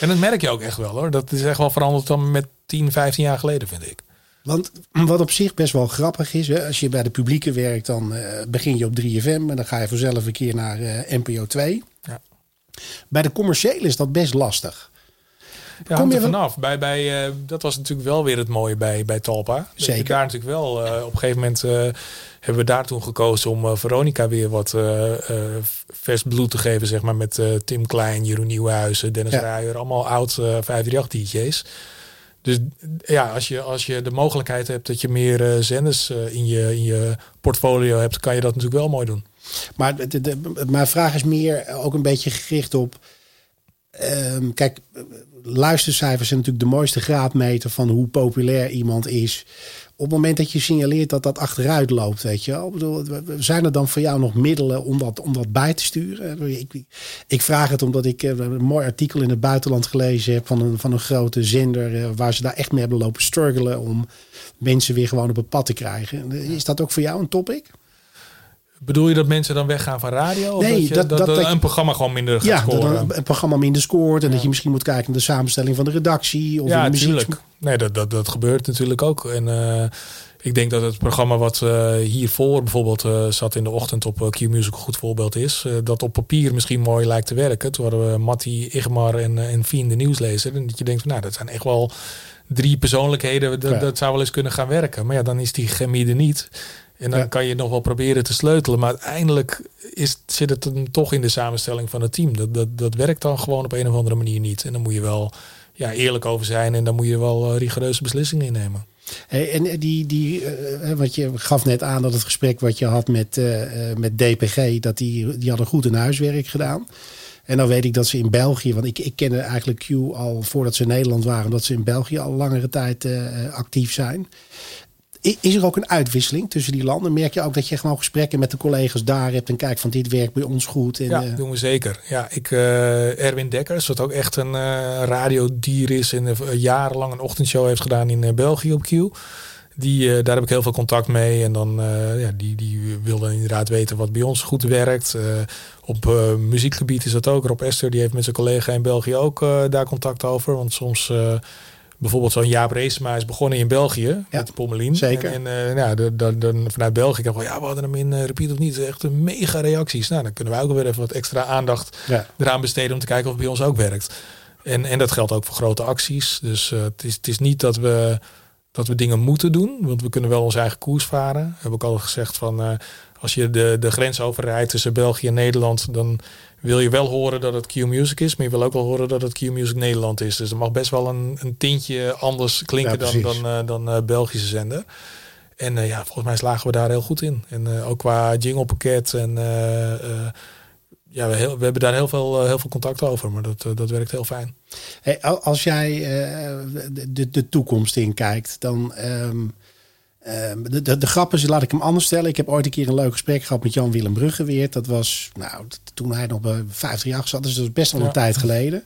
En dat merk je ook echt wel hoor. Dat is echt wel veranderd dan met 10, 15 jaar geleden, vind ik. Want wat op zich best wel grappig is, hè, als je bij de publieke werkt, dan begin je op 3FM en dan ga je vanzelf een keer naar NPO 2. Ja. Bij de commerciële is dat best lastig. Ja, Kom je vanaf. Bij, bij, uh, dat was natuurlijk wel weer het mooie bij, bij Talpa. Zeker. Daar natuurlijk wel. Op een gegeven moment hebben we daar toen gekozen om Veronica weer wat vers bloed te geven. Zeg maar met Tim Klein, Jeroen Nieuwhuizen, Dennis ja. Ruijer. Allemaal oud 538 DJ's. Dus ja, als je, als je de mogelijkheid hebt dat je meer zenders in, je, in je portfolio hebt, kan je dat natuurlijk wel mooi doen. Maar de, de, mijn vraag is meer ook een beetje gericht op. Um, kijk, luistercijfers zijn natuurlijk de mooiste graadmeter van hoe populair iemand is. Op het moment dat je signaleert dat dat achteruit loopt, weet je. Bedoel, zijn er dan voor jou nog middelen om dat, om dat bij te sturen? Ik, ik vraag het omdat ik eh, een mooi artikel in het buitenland gelezen heb van een, van een grote zender. Eh, waar ze daar echt mee hebben lopen struggelen om mensen weer gewoon op het pad te krijgen. Is dat ook voor jou een topic? Bedoel je dat mensen dan weggaan van radio? Of nee, dat, dat, dat, een programma gewoon minder gaat ja, scoren? Ja, een, programma minder scoort. En dat je misschien moet kijken naar de samenstelling van de redactie. Of ja, natuurlijk. Nee, dat, dat, dat gebeurt natuurlijk ook. En uh, ik denk dat het programma wat uh, hiervoor bijvoorbeeld uh, zat in de ochtend op Q Music een goed voorbeeld is. dat op papier misschien mooi lijkt te werken. Toen hadden we Matti, Igmar en, en Fien de nieuwslezer. En dat je denkt van nou, dat zijn echt wel drie persoonlijkheden. Dat, dat zou wel eens kunnen gaan werken. Maar ja, dan is die chemie er niet. En dan kan je nog wel proberen te sleutelen. Maar uiteindelijk is, zit het dan toch in de samenstelling van het team. Dat, dat, dat werkt dan gewoon op een of andere manier niet. En dan moet je wel ja, eerlijk over zijn. En dan moet je wel uh, rigoureuze beslissingen innemen. Hey, en die, die uh, wat je gaf net aan dat het gesprek wat je had met, uh, met DPG, dat die, die hadden goed hun huiswerk gedaan. En dan weet ik dat ze in België, want ik, ik kende eigenlijk Q al voordat ze in Nederland waren, dat ze in België al langere tijd actief zijn. Is er ook een uitwisseling tussen die landen? Merk je ook dat je gewoon gesprekken met de collega's daar hebt en kijkt van dit werkt bij ons goed? En, ja, uh... doen we zeker. Ja, ik, uh, Erwin Dekkers, wat ook echt een uh, radiodier is en jarenlang een ochtendshow heeft gedaan in België op Q. Die, daar heb ik heel veel contact mee. En dan ja, die, die wil dan inderdaad weten wat bij ons goed werkt. op muziekgebied is dat ook. Rob Esther die heeft met zijn collega in België ook daar contact over. Want soms bijvoorbeeld zo'n Jaap Reesema is begonnen in België ja, met Pommelien. Zeker. En, en uh, ja, dan, dan vanuit België kan ja, we hadden hem in uh, repeat of niet. Echt een mega reacties. Nou, dan kunnen wij ook weer even wat extra aandacht eraan besteden om te kijken of het bij ons ook werkt. En, en dat geldt ook voor grote acties. Dus uh, het, is, het is niet dat we, dat we dingen moeten doen, want we kunnen wel onze eigen koers varen. Heb ik al gezegd van als je de, de grens overrijdt tussen België en Nederland, dan wil je wel horen dat het Q-Music is, maar je wil ook wel horen dat het Q-Music Nederland is. Dus er mag best wel een, een tintje anders klinken dan, dan, dan uh, Belgische zender. En uh, ja, volgens mij slagen we daar heel goed in. En ook qua jinglepakket en ja, we, heel, we, hebben daar heel veel, heel veel contact over, maar dat, dat werkt heel fijn. Hey, als jij de, de toekomst in kijkt, dan... Um Ehm, de, de, de grap is, laat ik hem anders stellen. Ik heb ooit een keer een leuk gesprek gehad met Jan-Willem Bruggeweert. Dat was nou, toen hij nog bij 538 zat. Dus dat is best wel een tijd geleden.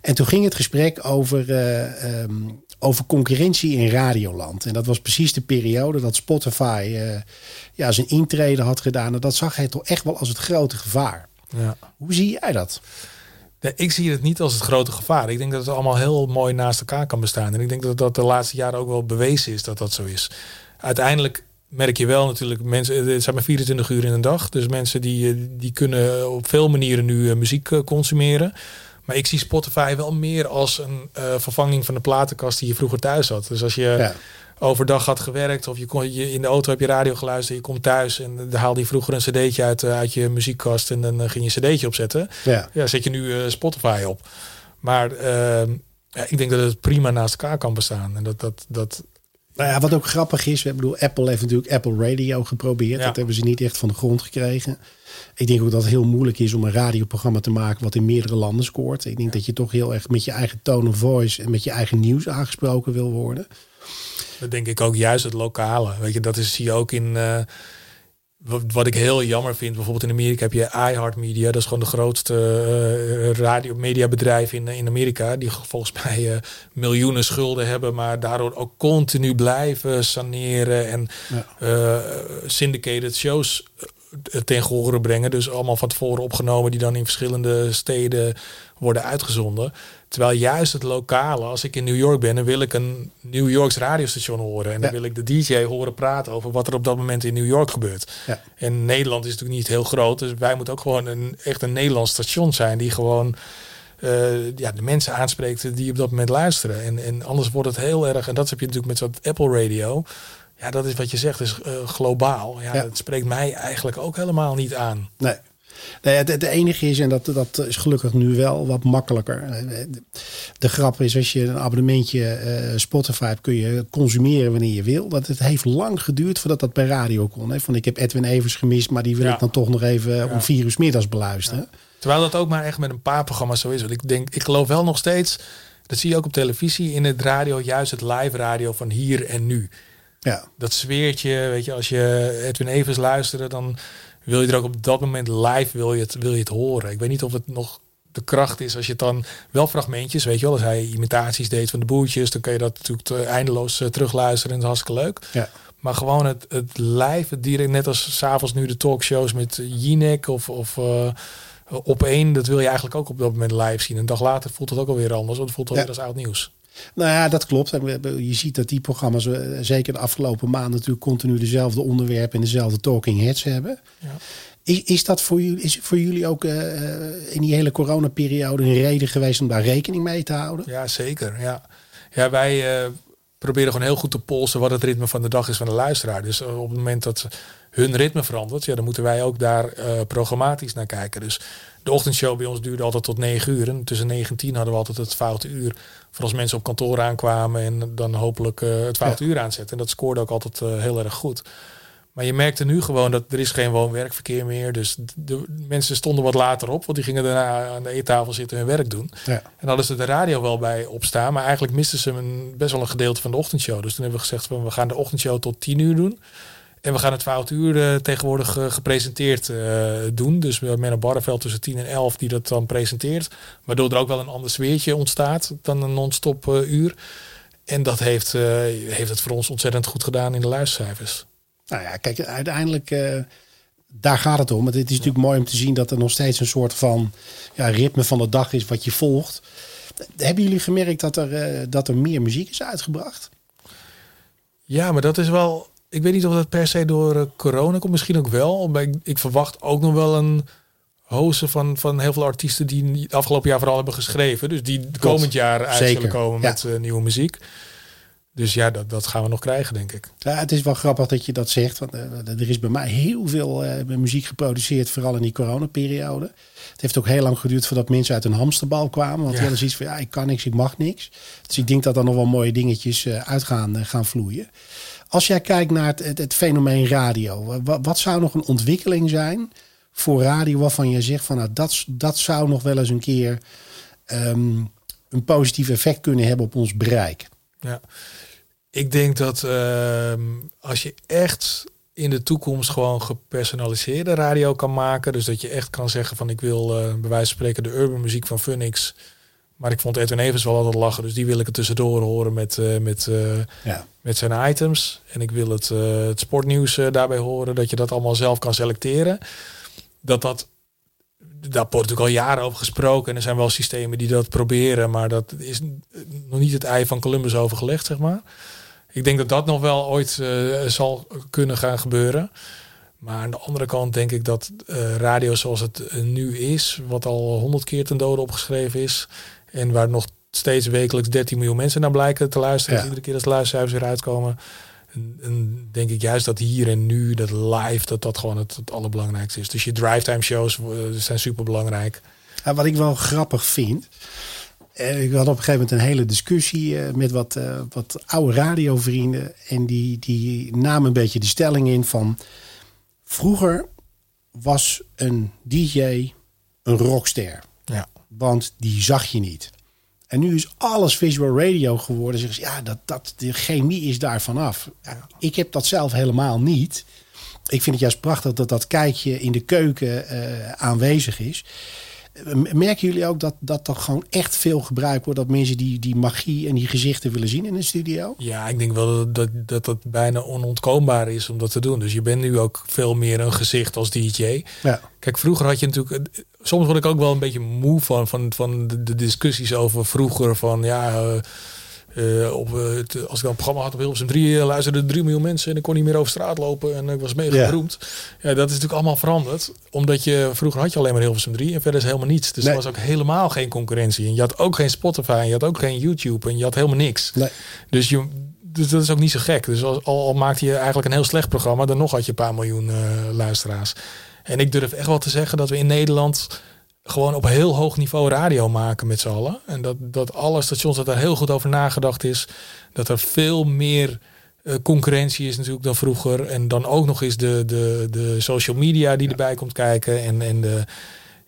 En toen ging het gesprek over, uh, um, over concurrentie in Radioland. En dat was precies de periode dat Spotify uh, ja, zijn intrede had gedaan. En dat zag hij toch echt wel als het grote gevaar. Ja. Hoe zie jij dat? Nee, ik zie het niet als het grote gevaar. Ik denk dat het allemaal heel mooi naast elkaar kan bestaan. En ik denk dat dat de laatste jaren ook wel bewezen is dat dat zo is uiteindelijk merk je wel natuurlijk, mensen, het zijn maar 24 uur in een dag. Dus mensen die, eh, die kunnen op veel manieren nu eh, muziek eh, consumeren. Maar ik zie Spotify wel meer als een vervanging van de platenkast die je vroeger thuis had. Dus als je overdag had gewerkt of je, kon, je in de auto heb je radio geluisterd, je komt thuis en dan haalde je vroeger een cd'tje uit, uit je muziekkast en dan ging je een cd'tje opzetten. Ja. ja, zet je nu Spotify op. Maar ehm, ja, ik denk dat het prima naast elkaar kan bestaan. En dat, dat, dat nou ja, wat ook grappig is, we bedoel, Apple heeft natuurlijk Apple Radio geprobeerd. Dat hebben ze niet echt van de grond gekregen. Ik denk ook dat het heel moeilijk is om een radioprogramma te maken wat in meerdere landen scoort. Ik denk dat je toch heel erg met je eigen tone of voice en met je eigen nieuws aangesproken wil worden. Dat denk ik ook juist het lokale. Weet je, dat is, zie je ook in. Uh, wat, ik heel jammer vind, bijvoorbeeld in Amerika heb je iHeartMedia. Dat is gewoon de grootste uh, radio-mediabedrijf in, in Amerika. Die volgens <laughs> mij uh, miljoenen schulden hebben, maar daardoor ook continu blijven saneren en ja. syndicated shows ten gehore brengen. Dus allemaal van tevoren opgenomen, die dan in verschillende steden worden uitgezonden. Terwijl juist het lokale, als ik in New York ben, dan wil ik een New Yorks radiostation horen. En dan wil ik de DJ horen praten over wat er op dat moment in New York gebeurt. Ja. En Nederland is natuurlijk niet heel groot. Dus wij moeten ook gewoon een, echt een Nederlands station zijn die gewoon uh, ja, de mensen aanspreekt die op dat moment luisteren. En, en anders wordt het heel erg, en dat heb je natuurlijk met zo'n Apple Radio. Ja, dat is wat je zegt, is uh, globaal. Ja, ja, dat spreekt mij eigenlijk ook helemaal niet aan. Nee. Nee, het, het, enige is, en dat, dat is gelukkig nu wel wat makkelijker. De grap is, als je een abonnementje uh, Spotify hebt, kun je consumeren wanneer je wil. Dat het heeft lang geduurd voordat dat bij radio kon. Hè. Van ik heb Edwin Evers gemist, maar die wil ik dan toch nog even ja. om vier uur middags beluisteren. Terwijl dat ook maar echt met een paar programma's zo is. Want ik denk, ik geloof wel nog steeds, dat zie je ook op televisie, in het radio, juist het live radio van hier en nu. Ja. Dat sfeertje, weet je, als je Edwin Evers luisterde, dan wil je er ook op dat moment live wil je het, wil je het horen. Ik weet niet of het nog de kracht is als je het dan wel fragmentjes, weet je wel, als hij imitaties deed van de boertjes, dan kan je dat natuurlijk eindeloos uh, terugluisteren en dat is hartstikke leuk. Ja. Maar gewoon het, het live, het direct, net als s'avonds nu de talkshows met Jinek of, of uh, op één, dat wil je eigenlijk ook op dat moment live zien. Een dag later voelt het ook alweer anders, want het voelt alweer ja. als oud nieuws. Nou ja, dat klopt. Je ziet dat die programma's eh, zeker de afgelopen maanden natuurlijk continu dezelfde onderwerpen en dezelfde talking heads hebben. Ja. Is, is dat voor jullie, is voor jullie ook uh, in die hele coronaperiode een reden geweest om daar rekening mee te houden? Ja, zeker. Ja, ja wij uh, proberen gewoon heel goed te polsen wat het ritme van de dag is van de luisteraar. Dus op het moment dat hun ritme verandert, ja, dan moeten wij ook daar programmatisch naar kijken. Dus de ochtendshow bij ons duurde altijd tot 9 uur. En tussen 9 en 10 hadden we altijd het foute uur. Voor als mensen op kantoor aankwamen en dan hopelijk uh, het foute uur aanzetten. En dat scoorde ook altijd uh, heel erg goed. Maar je merkte nu gewoon dat er is geen woon-werkverkeer meer. Dus de, mensen stonden wat later op, want die gingen daarna aan de eettafel zitten en hun werk doen. Ja. En hadden ze de radio wel bij opstaan, maar eigenlijk misten ze een, best wel een gedeelte van de ochtendshow. Dus toen hebben we gezegd van we gaan de ochtendshow tot 10 uur doen. En we gaan het 12 uur uh, tegenwoordig uh, gepresenteerd uh, doen. Dus met Menno Barreveld tussen 10 en 11 die dat dan presenteert. Waardoor er ook wel een ander sfeertje ontstaat dan een non-stop uur. En dat heeft, heeft het voor ons ontzettend goed gedaan in de luistercijfers. Nou ja, kijk, uiteindelijk daar gaat het om. Het is natuurlijk mooi om te zien dat er nog steeds een soort van ja, ritme van de dag is wat je volgt. Hebben jullie gemerkt dat er, dat er meer muziek is uitgebracht? Ja, maar dat is wel ik weet niet of dat per se door uh, corona komt. Misschien ook wel. Maar ik, ik, verwacht ook nog wel een hozen van, van heel veel artiesten die het afgelopen jaar vooral hebben geschreven. Dus die komend jaar uit zullen komen met uh, nieuwe muziek. Dus ja, dat, dat gaan we nog krijgen, denk ik. Ja, het is wel grappig dat je dat zegt. Want uh, er is bij mij heel veel muziek geproduceerd, vooral in die coronaperiode. Het heeft ook heel lang geduurd voordat mensen uit een hamsterbal kwamen. Want ja. hadden zoiets van, ja, ik kan niks, ik mag niks. Dus ik denk dat er nog wel mooie dingetjes uit gaan, gaan vloeien. Als jij kijkt naar het, het, fenomeen radio, wat, zou nog een ontwikkeling zijn voor radio waarvan je zegt van nou dat, dat zou nog wel eens een keer um, een positief effect kunnen hebben op ons bereik? Ja, ik denk dat uh, als je echt in de toekomst gewoon gepersonaliseerde radio kan maken, dus dat je echt kan zeggen van ik wil uh, bij wijze van spreken de urban muziek van Funix maar ik vond Edwin Evers wel altijd lachen. Dus die wil ik er tussendoor horen met, uh, met, uh, ja. met zijn items. En ik wil het, uh, het sportnieuws daarbij horen. Dat je dat allemaal zelf kan selecteren. Dat dat... Daar wordt natuurlijk al jaren over gesproken. En er zijn wel systemen die dat proberen. Maar dat is nog niet het ei van Columbus overgelegd, zeg maar. Ik denk dat dat nog wel ooit zal kunnen gaan gebeuren. Maar aan de andere kant denk ik dat radio zoals het nu is, wat al honderd keer ten dode opgeschreven is, en waar nog steeds wekelijks 13 miljoen mensen naar blijken te luisteren. Ja. iedere keer als de luistercijfers weer uitkomen. En, en, denk ik juist dat hier en nu, dat live, dat dat gewoon het, het allerbelangrijkste is. Dus je drive-time shows uh, zijn super belangrijk. Ja, wat ik wel grappig vind. Eh, ik had op een gegeven moment een hele discussie uh, met wat, uh, wat oude radiovrienden. En die, die namen een beetje de stelling in van... Vroeger was een DJ een rockster. Ja. Want die zag je niet. En nu is alles visual radio geworden. Ze, ja, dat, dat, de chemie is daar vanaf. Ja, ik heb dat zelf helemaal niet. Ik vind het juist prachtig dat dat kijkje in de keuken uh, aanwezig is. Merken jullie ook dat dat toch gewoon echt veel gebruikt wordt? Dat mensen die, die magie en die gezichten willen zien in een studio? Ja, ik denk wel dat dat, dat dat bijna onontkoombaar is om dat te doen. Dus je bent nu ook veel meer een gezicht als DJ. Ja. Kijk, vroeger had je natuurlijk. Soms word ik ook wel een beetje moe van, van, van de, discussies over vroeger. Van ja. Uh, uh, op, uh, als ik dan een programma had op Hilversum 3, uh, luisterden 3 miljoen mensen en ik kon niet meer over straat lopen en ik was mega ja. beroemd. Ja, dat is natuurlijk allemaal veranderd. Omdat je vroeger had je alleen maar Hilversum 3 en verder is helemaal niets. Dus nee. er was ook helemaal geen concurrentie. En je had ook geen Spotify, en je had ook geen YouTube en je had helemaal niks. Nee. Dus, je, dus dat is ook niet zo gek. Dus al, al maakte je eigenlijk een heel slecht programma, dan nog had je een paar miljoen luisteraars. En ik durf echt wel te zeggen dat we in Nederland gewoon op heel hoog niveau radio maken met z'n allen. En dat, dat alle stations, dat daar heel goed over nagedacht is. Dat er veel meer uh, concurrentie is natuurlijk dan vroeger. En dan ook nog eens de, de, de social media die erbij komt kijken. En, en de,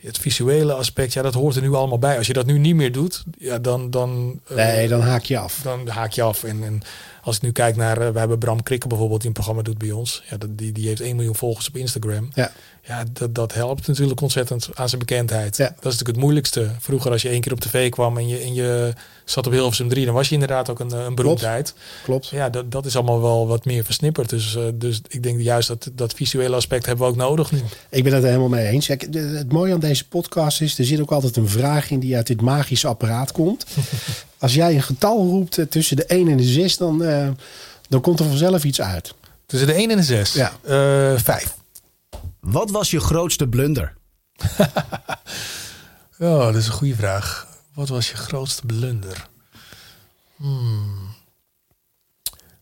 het visuele aspect, ja, dat hoort er nu allemaal bij. Als je dat nu niet meer doet, ja, dan... dan nee, uh, dan haak je af. Dan haak je af. En, en als ik nu kijk naar, uh, we hebben Bram Krikke bijvoorbeeld, die een programma doet bij ons. Ja, die, die heeft 1 miljoen volgers op Instagram. Ja. Ja, dat, dat helpt natuurlijk ontzettend aan zijn bekendheid. Ja. Dat is natuurlijk het moeilijkste. Vroeger als je één keer op tv kwam en je, en je zat op Hilversum 3, dan was je inderdaad ook een, een beroemdheid. Klopt. Klopt. Ja, dat, dat is allemaal wel wat meer versnipperd. Dus, uh, dus ik denk juist dat dat visuele aspect hebben we ook nodig nu. Ik ben het er helemaal mee eens. Het mooie aan deze podcast is, er zit ook altijd een vraag in die uit dit magische apparaat komt. <laughs> als jij een getal roept uh, tussen de 1 en de 6, dan, uh, dan komt er vanzelf iets uit. Tussen de 1 en de 6? Ja. 5. Wat was je grootste blunder? <laughs> oh, dat is een goede vraag. Wat was je grootste blunder? Hmm.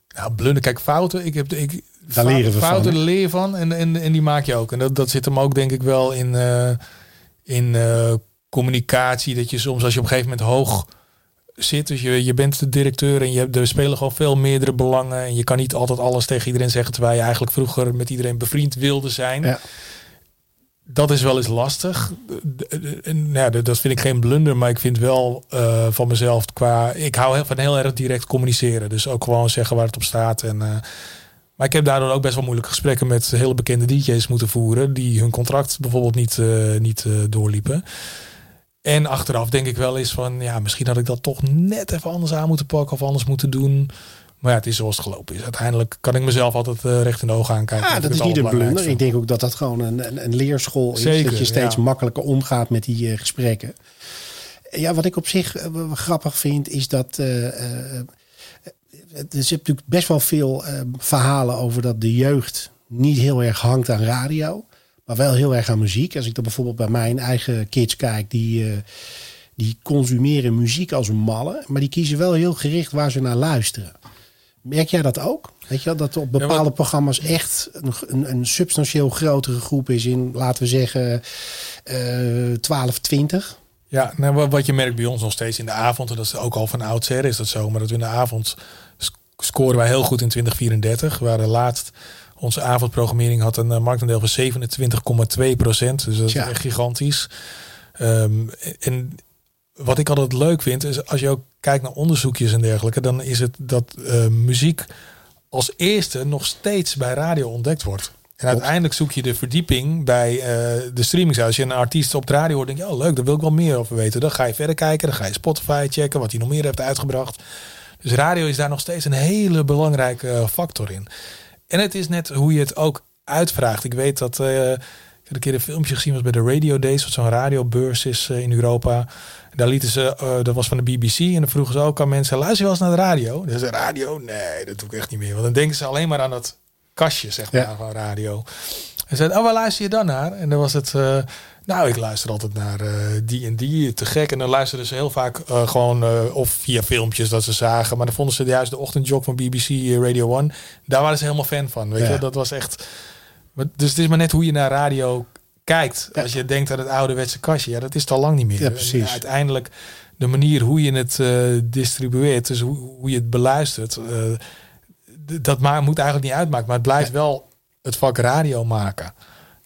Nou, blunder. Kijk, fouten. Ik heb ik, Daar leren we fouten van, leer van en, en, en die maak je ook. En dat, dat zit hem ook denk ik wel in, uh, in uh, communicatie. Dat je soms als je op een gegeven moment hoog zit. Dus je, je bent de directeur en je hebt, er spelen gewoon veel meerdere belangen. En je kan niet altijd alles tegen iedereen zeggen. Terwijl je eigenlijk vroeger met iedereen bevriend wilde zijn. Ja. Dat is wel eens lastig. Ja, dat vind ik geen blunder, maar ik vind wel uh, van mezelf qua. Ik hou heel, van heel erg direct communiceren. Dus ook gewoon zeggen waar het op staat. En, uh, maar ik heb daardoor ook best wel moeilijke gesprekken met hele bekende DJ's moeten voeren. Die hun contract bijvoorbeeld niet, uh, niet doorliepen. En achteraf denk ik wel eens van, ja, misschien had ik dat toch net even anders aan moeten pakken of anders moeten doen. Maar ja, het is zoals het gelopen is. Uiteindelijk kan ik mezelf altijd uh, recht in de ogen aankijken. Ja, dat is niet een blunder. Ik denk ook dat dat gewoon een, een, een leerschool is. Zeker, dat je steeds ja. makkelijker omgaat met die uh, gesprekken. Ja, wat ik op zich uh, grappig vind, is dat. er zit natuurlijk best wel veel verhalen over dat de jeugd niet heel erg hangt aan radio. Maar wel heel erg aan muziek. Als ik dan bijvoorbeeld bij mijn eigen kids kijk, die, uh, die consumeren muziek als een malle. Maar die kiezen wel heel gericht waar ze naar luisteren. Merk jij dat ook? Weet je dat op bepaalde ja, programma's echt een, een, een, substantieel grotere groep is in, laten we zeggen, uh, 12, 20? Ja, nou, wat je merkt bij ons nog steeds in de avond, en dat is ook al van oudsher is dat zo, maar dat we in de avond scoren wij heel goed in 2034. We waren laatst onze avondprogrammering had een marktaandeel van 27,2 procent. Dus dat is ja. echt gigantisch. Um, en wat ik altijd leuk vind, is als je ook kijkt naar onderzoekjes en dergelijke, dan is het dat uh, muziek als eerste nog steeds bij radio ontdekt wordt. En uiteindelijk zoek je de verdieping bij uh, de streamings. Als je een artiest op de radio hoort, denk je, oh leuk, daar wil ik wel meer over weten. Dan ga je verder kijken, dan ga je Spotify checken, wat hij nog meer heeft uitgebracht. Dus radio is daar nog steeds een hele belangrijke factor in. En het is net hoe je het ook uitvraagt. Ik weet dat uh, ik heb een keer een filmpje gezien was bij de Radio Days, wat zo'n radiobeurs is uh, in Europa. Daar lieten ze, uh, dat was van de BBC, en dan vroegen ze ook aan mensen: luister je wel eens naar de radio? Dus radio? Nee, dat doe ik echt niet meer. Want dan denken ze alleen maar aan dat kastje, zeg maar, ja. van radio. En zeiden: Oh, waar luister je dan naar? En dan was het. Nou, ik luister altijd naar uh, die en die, te gek. En dan luisterden ze heel vaak uh, gewoon, uh, of via filmpjes dat ze zagen. Maar dan vonden ze juist de ochtendjog van BBC Radio 1. Daar waren ze helemaal fan van, weet ja. je. Dat was echt... Dus het is maar net hoe je naar radio kijkt. Ja. Als je denkt aan het ouderwetse kastje. Ja, dat is het al lang niet meer. Ja, precies. En uiteindelijk de manier hoe je het distribueert, dus hoe, hoe, je het beluistert... dat ma moet eigenlijk niet uitmaken. Maar het blijft wel het vak radio maken.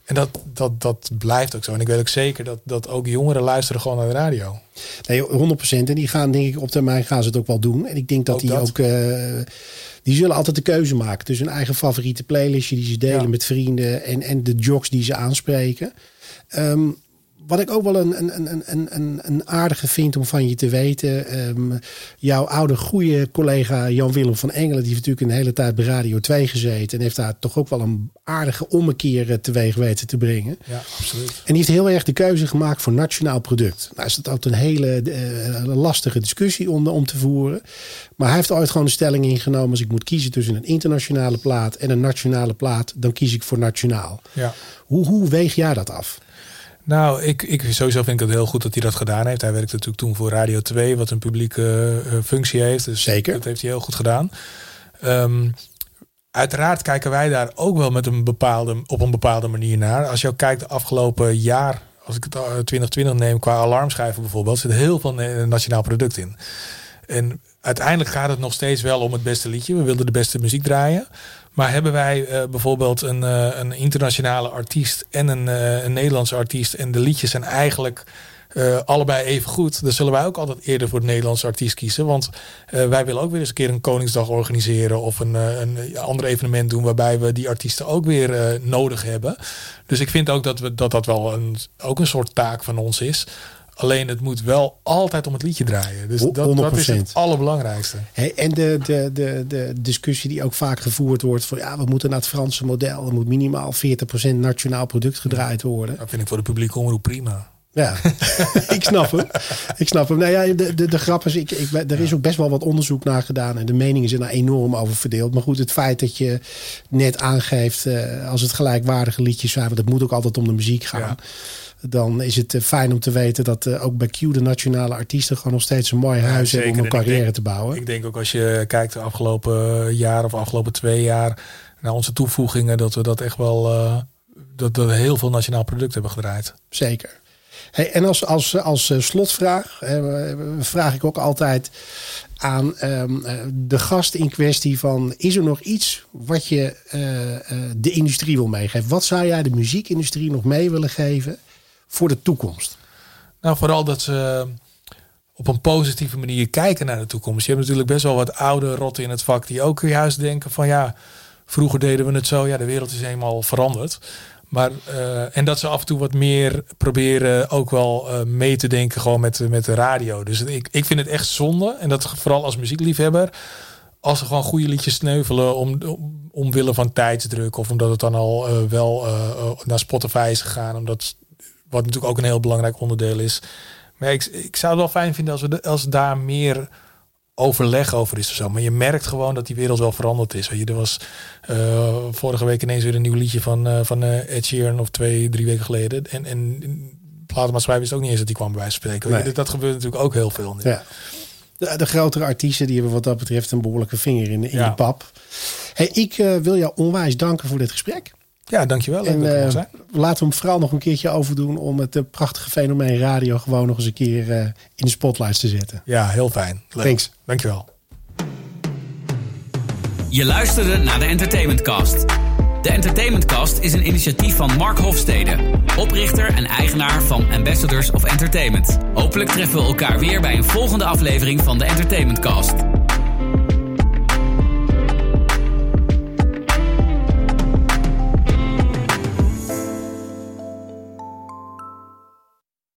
En dat, dat, dat blijft ook zo. En ik weet ook zeker dat, dat ook jongeren luisteren gewoon naar de radio. Nee, 100% En die gaan, denk ik, op termijn gaan ze het ook wel doen. En ik denk dat Ook die dat. ook. eh, die zullen altijd de keuze maken tussen hun eigen favoriete playlistje die ze delen Ja. met vrienden en, en de jocks die ze aanspreken. Ehm, wat ik ook wel een, een, een, een, een, aardige vind om van je te weten. ehm, jouw oude goede collega Jan-Willem van Engelen, die heeft natuurlijk een hele tijd bij Radio 2 gezeten. En heeft daar toch ook wel een aardige ommekeer eh, teweeg weten te brengen. Ja, absoluut. En die heeft heel erg de keuze gemaakt voor nationaal product. Nou is dat ook een hele eh, lastige discussie om, om te voeren. Maar hij heeft ooit gewoon de stelling ingenomen... als ik moet kiezen tussen een internationale plaat en een nationale plaat... dan kies ik voor nationaal. Ja. Hoe, hoe weeg jij dat af? Nou, ik, ik sowieso vind ik het heel goed dat hij dat gedaan heeft. Hij werkte natuurlijk toen voor Radio 2, wat een publieke eh, functie heeft. Dus Zeker. Dat heeft hij heel goed gedaan. Ehm, uiteraard kijken wij daar ook wel met een bepaalde, op een bepaalde manier naar. Als je ook kijkt de afgelopen jaar, als ik het eh, 2020 neem qua alarmschijven bijvoorbeeld, zit heel veel eh, nationaal product in. En uiteindelijk gaat het nog steeds wel om het beste liedje. We wilden de beste muziek draaien. Maar hebben wij eh, bijvoorbeeld een, eh, een internationale artiest en een, eh, een Nederlandse artiest en de liedjes zijn eigenlijk allebei even goed, dan zullen wij ook altijd eerder voor het Nederlandse artiest kiezen. Want wij willen ook weer eens een keer een Koningsdag organiseren of een, een ander evenement doen waarbij we die artiesten ook weer nodig hebben. Dus ik vind ook dat we, dat, dat wel een, ook een soort taak van ons is. Alleen het moet wel altijd om het liedje draaien. Dus dat, dat is 100%. het allerbelangrijkste. Hey, en de, de, de, de discussie die ook vaak gevoerd wordt... van ja, we moeten naar het Franse model. Er moet minimaal 40% nationaal product gedraaid worden. Dat vind ik voor de publieke omroep prima. Ja, <laughs> ik snap hem. Ik snap hem. Nou ja, de, de, de grap is, ik, ik, er is ook best wel wat onderzoek naar gedaan. En de meningen zijn daar enorm over verdeeld. Maar goed, het feit dat je net aangeeft eh, als het gelijkwaardige liedjes zijn. Want het moet ook altijd om de muziek gaan. Ja. Dan is het eh, fijn om te weten dat eh, ook bij Q de nationale artiesten gewoon nog steeds een mooi huis hebben om een carrière denk- te bouwen. Ik denk ook als je kijkt de afgelopen jaar of afgelopen twee jaar naar onze toevoegingen, dat we dat echt wel eh, dat, dat we heel veel nationaal product hebben gedraaid. Zeker. Hey, en als, als, als slotvraag eh, vraag ik ook altijd aan ehm, eh, de gast in kwestie van... is er nog iets wat je de industrie wil meegeven? Wat zou jij de muziekindustrie nog mee willen geven voor de toekomst? Nou, vooral dat ze op een positieve manier kijken naar de toekomst. Je hebt natuurlijk best wel wat oude rotten in het vak die ook juist denken van ja, vroeger deden we het zo. Ja, de wereld is eenmaal veranderd. Maar, eh, en dat ze af en toe wat meer proberen ook wel eh, mee te denken gewoon met, met de radio. Dus ik, ik vind het echt zonde. En dat vooral als muziekliefhebber. Als ze gewoon goede liedjes sneuvelen om, om, omwille van tijdsdruk. Of omdat het dan al eh, wel eh, eh, naar Spotify is gegaan. Omdat, wat natuurlijk ook een heel belangrijk onderdeel is. Maar ik, ik zou het wel fijn vinden als, we de, als daar meer overleg over is of zo. Maar je merkt gewoon dat die wereld wel veranderd is. Weet je, er was eh, vorige week ineens weer een nieuw liedje van, eh van eh, Ed Sheeran of twee, drie weken geleden. En, en platenmaatschappij wist ook niet eens dat die kwam bij wijze van spreken. Nee. Dat, dat gebeurt natuurlijk ook heel veel. Ja. De, de grotere artiesten die hebben wat dat betreft een behoorlijke vinger in, in Ja. de pap. Hey, ik wil jou onwijs danken voor dit gesprek. Ja, dankjewel. En zijn. laten we hem vooral nog een keertje overdoen om het eh, prachtige fenomeen radio gewoon nog eens een keer eh, in de spotlights te zetten. Ja, heel fijn. Leuk. Thanks. Dankjewel. Je luisterde naar de Entertainment Cast. De Entertainment Cast is een initiatief van Mark Hofstede, oprichter en eigenaar van Ambassadors of Entertainment. Hopelijk treffen we elkaar weer bij een volgende aflevering van de Entertainment Cast.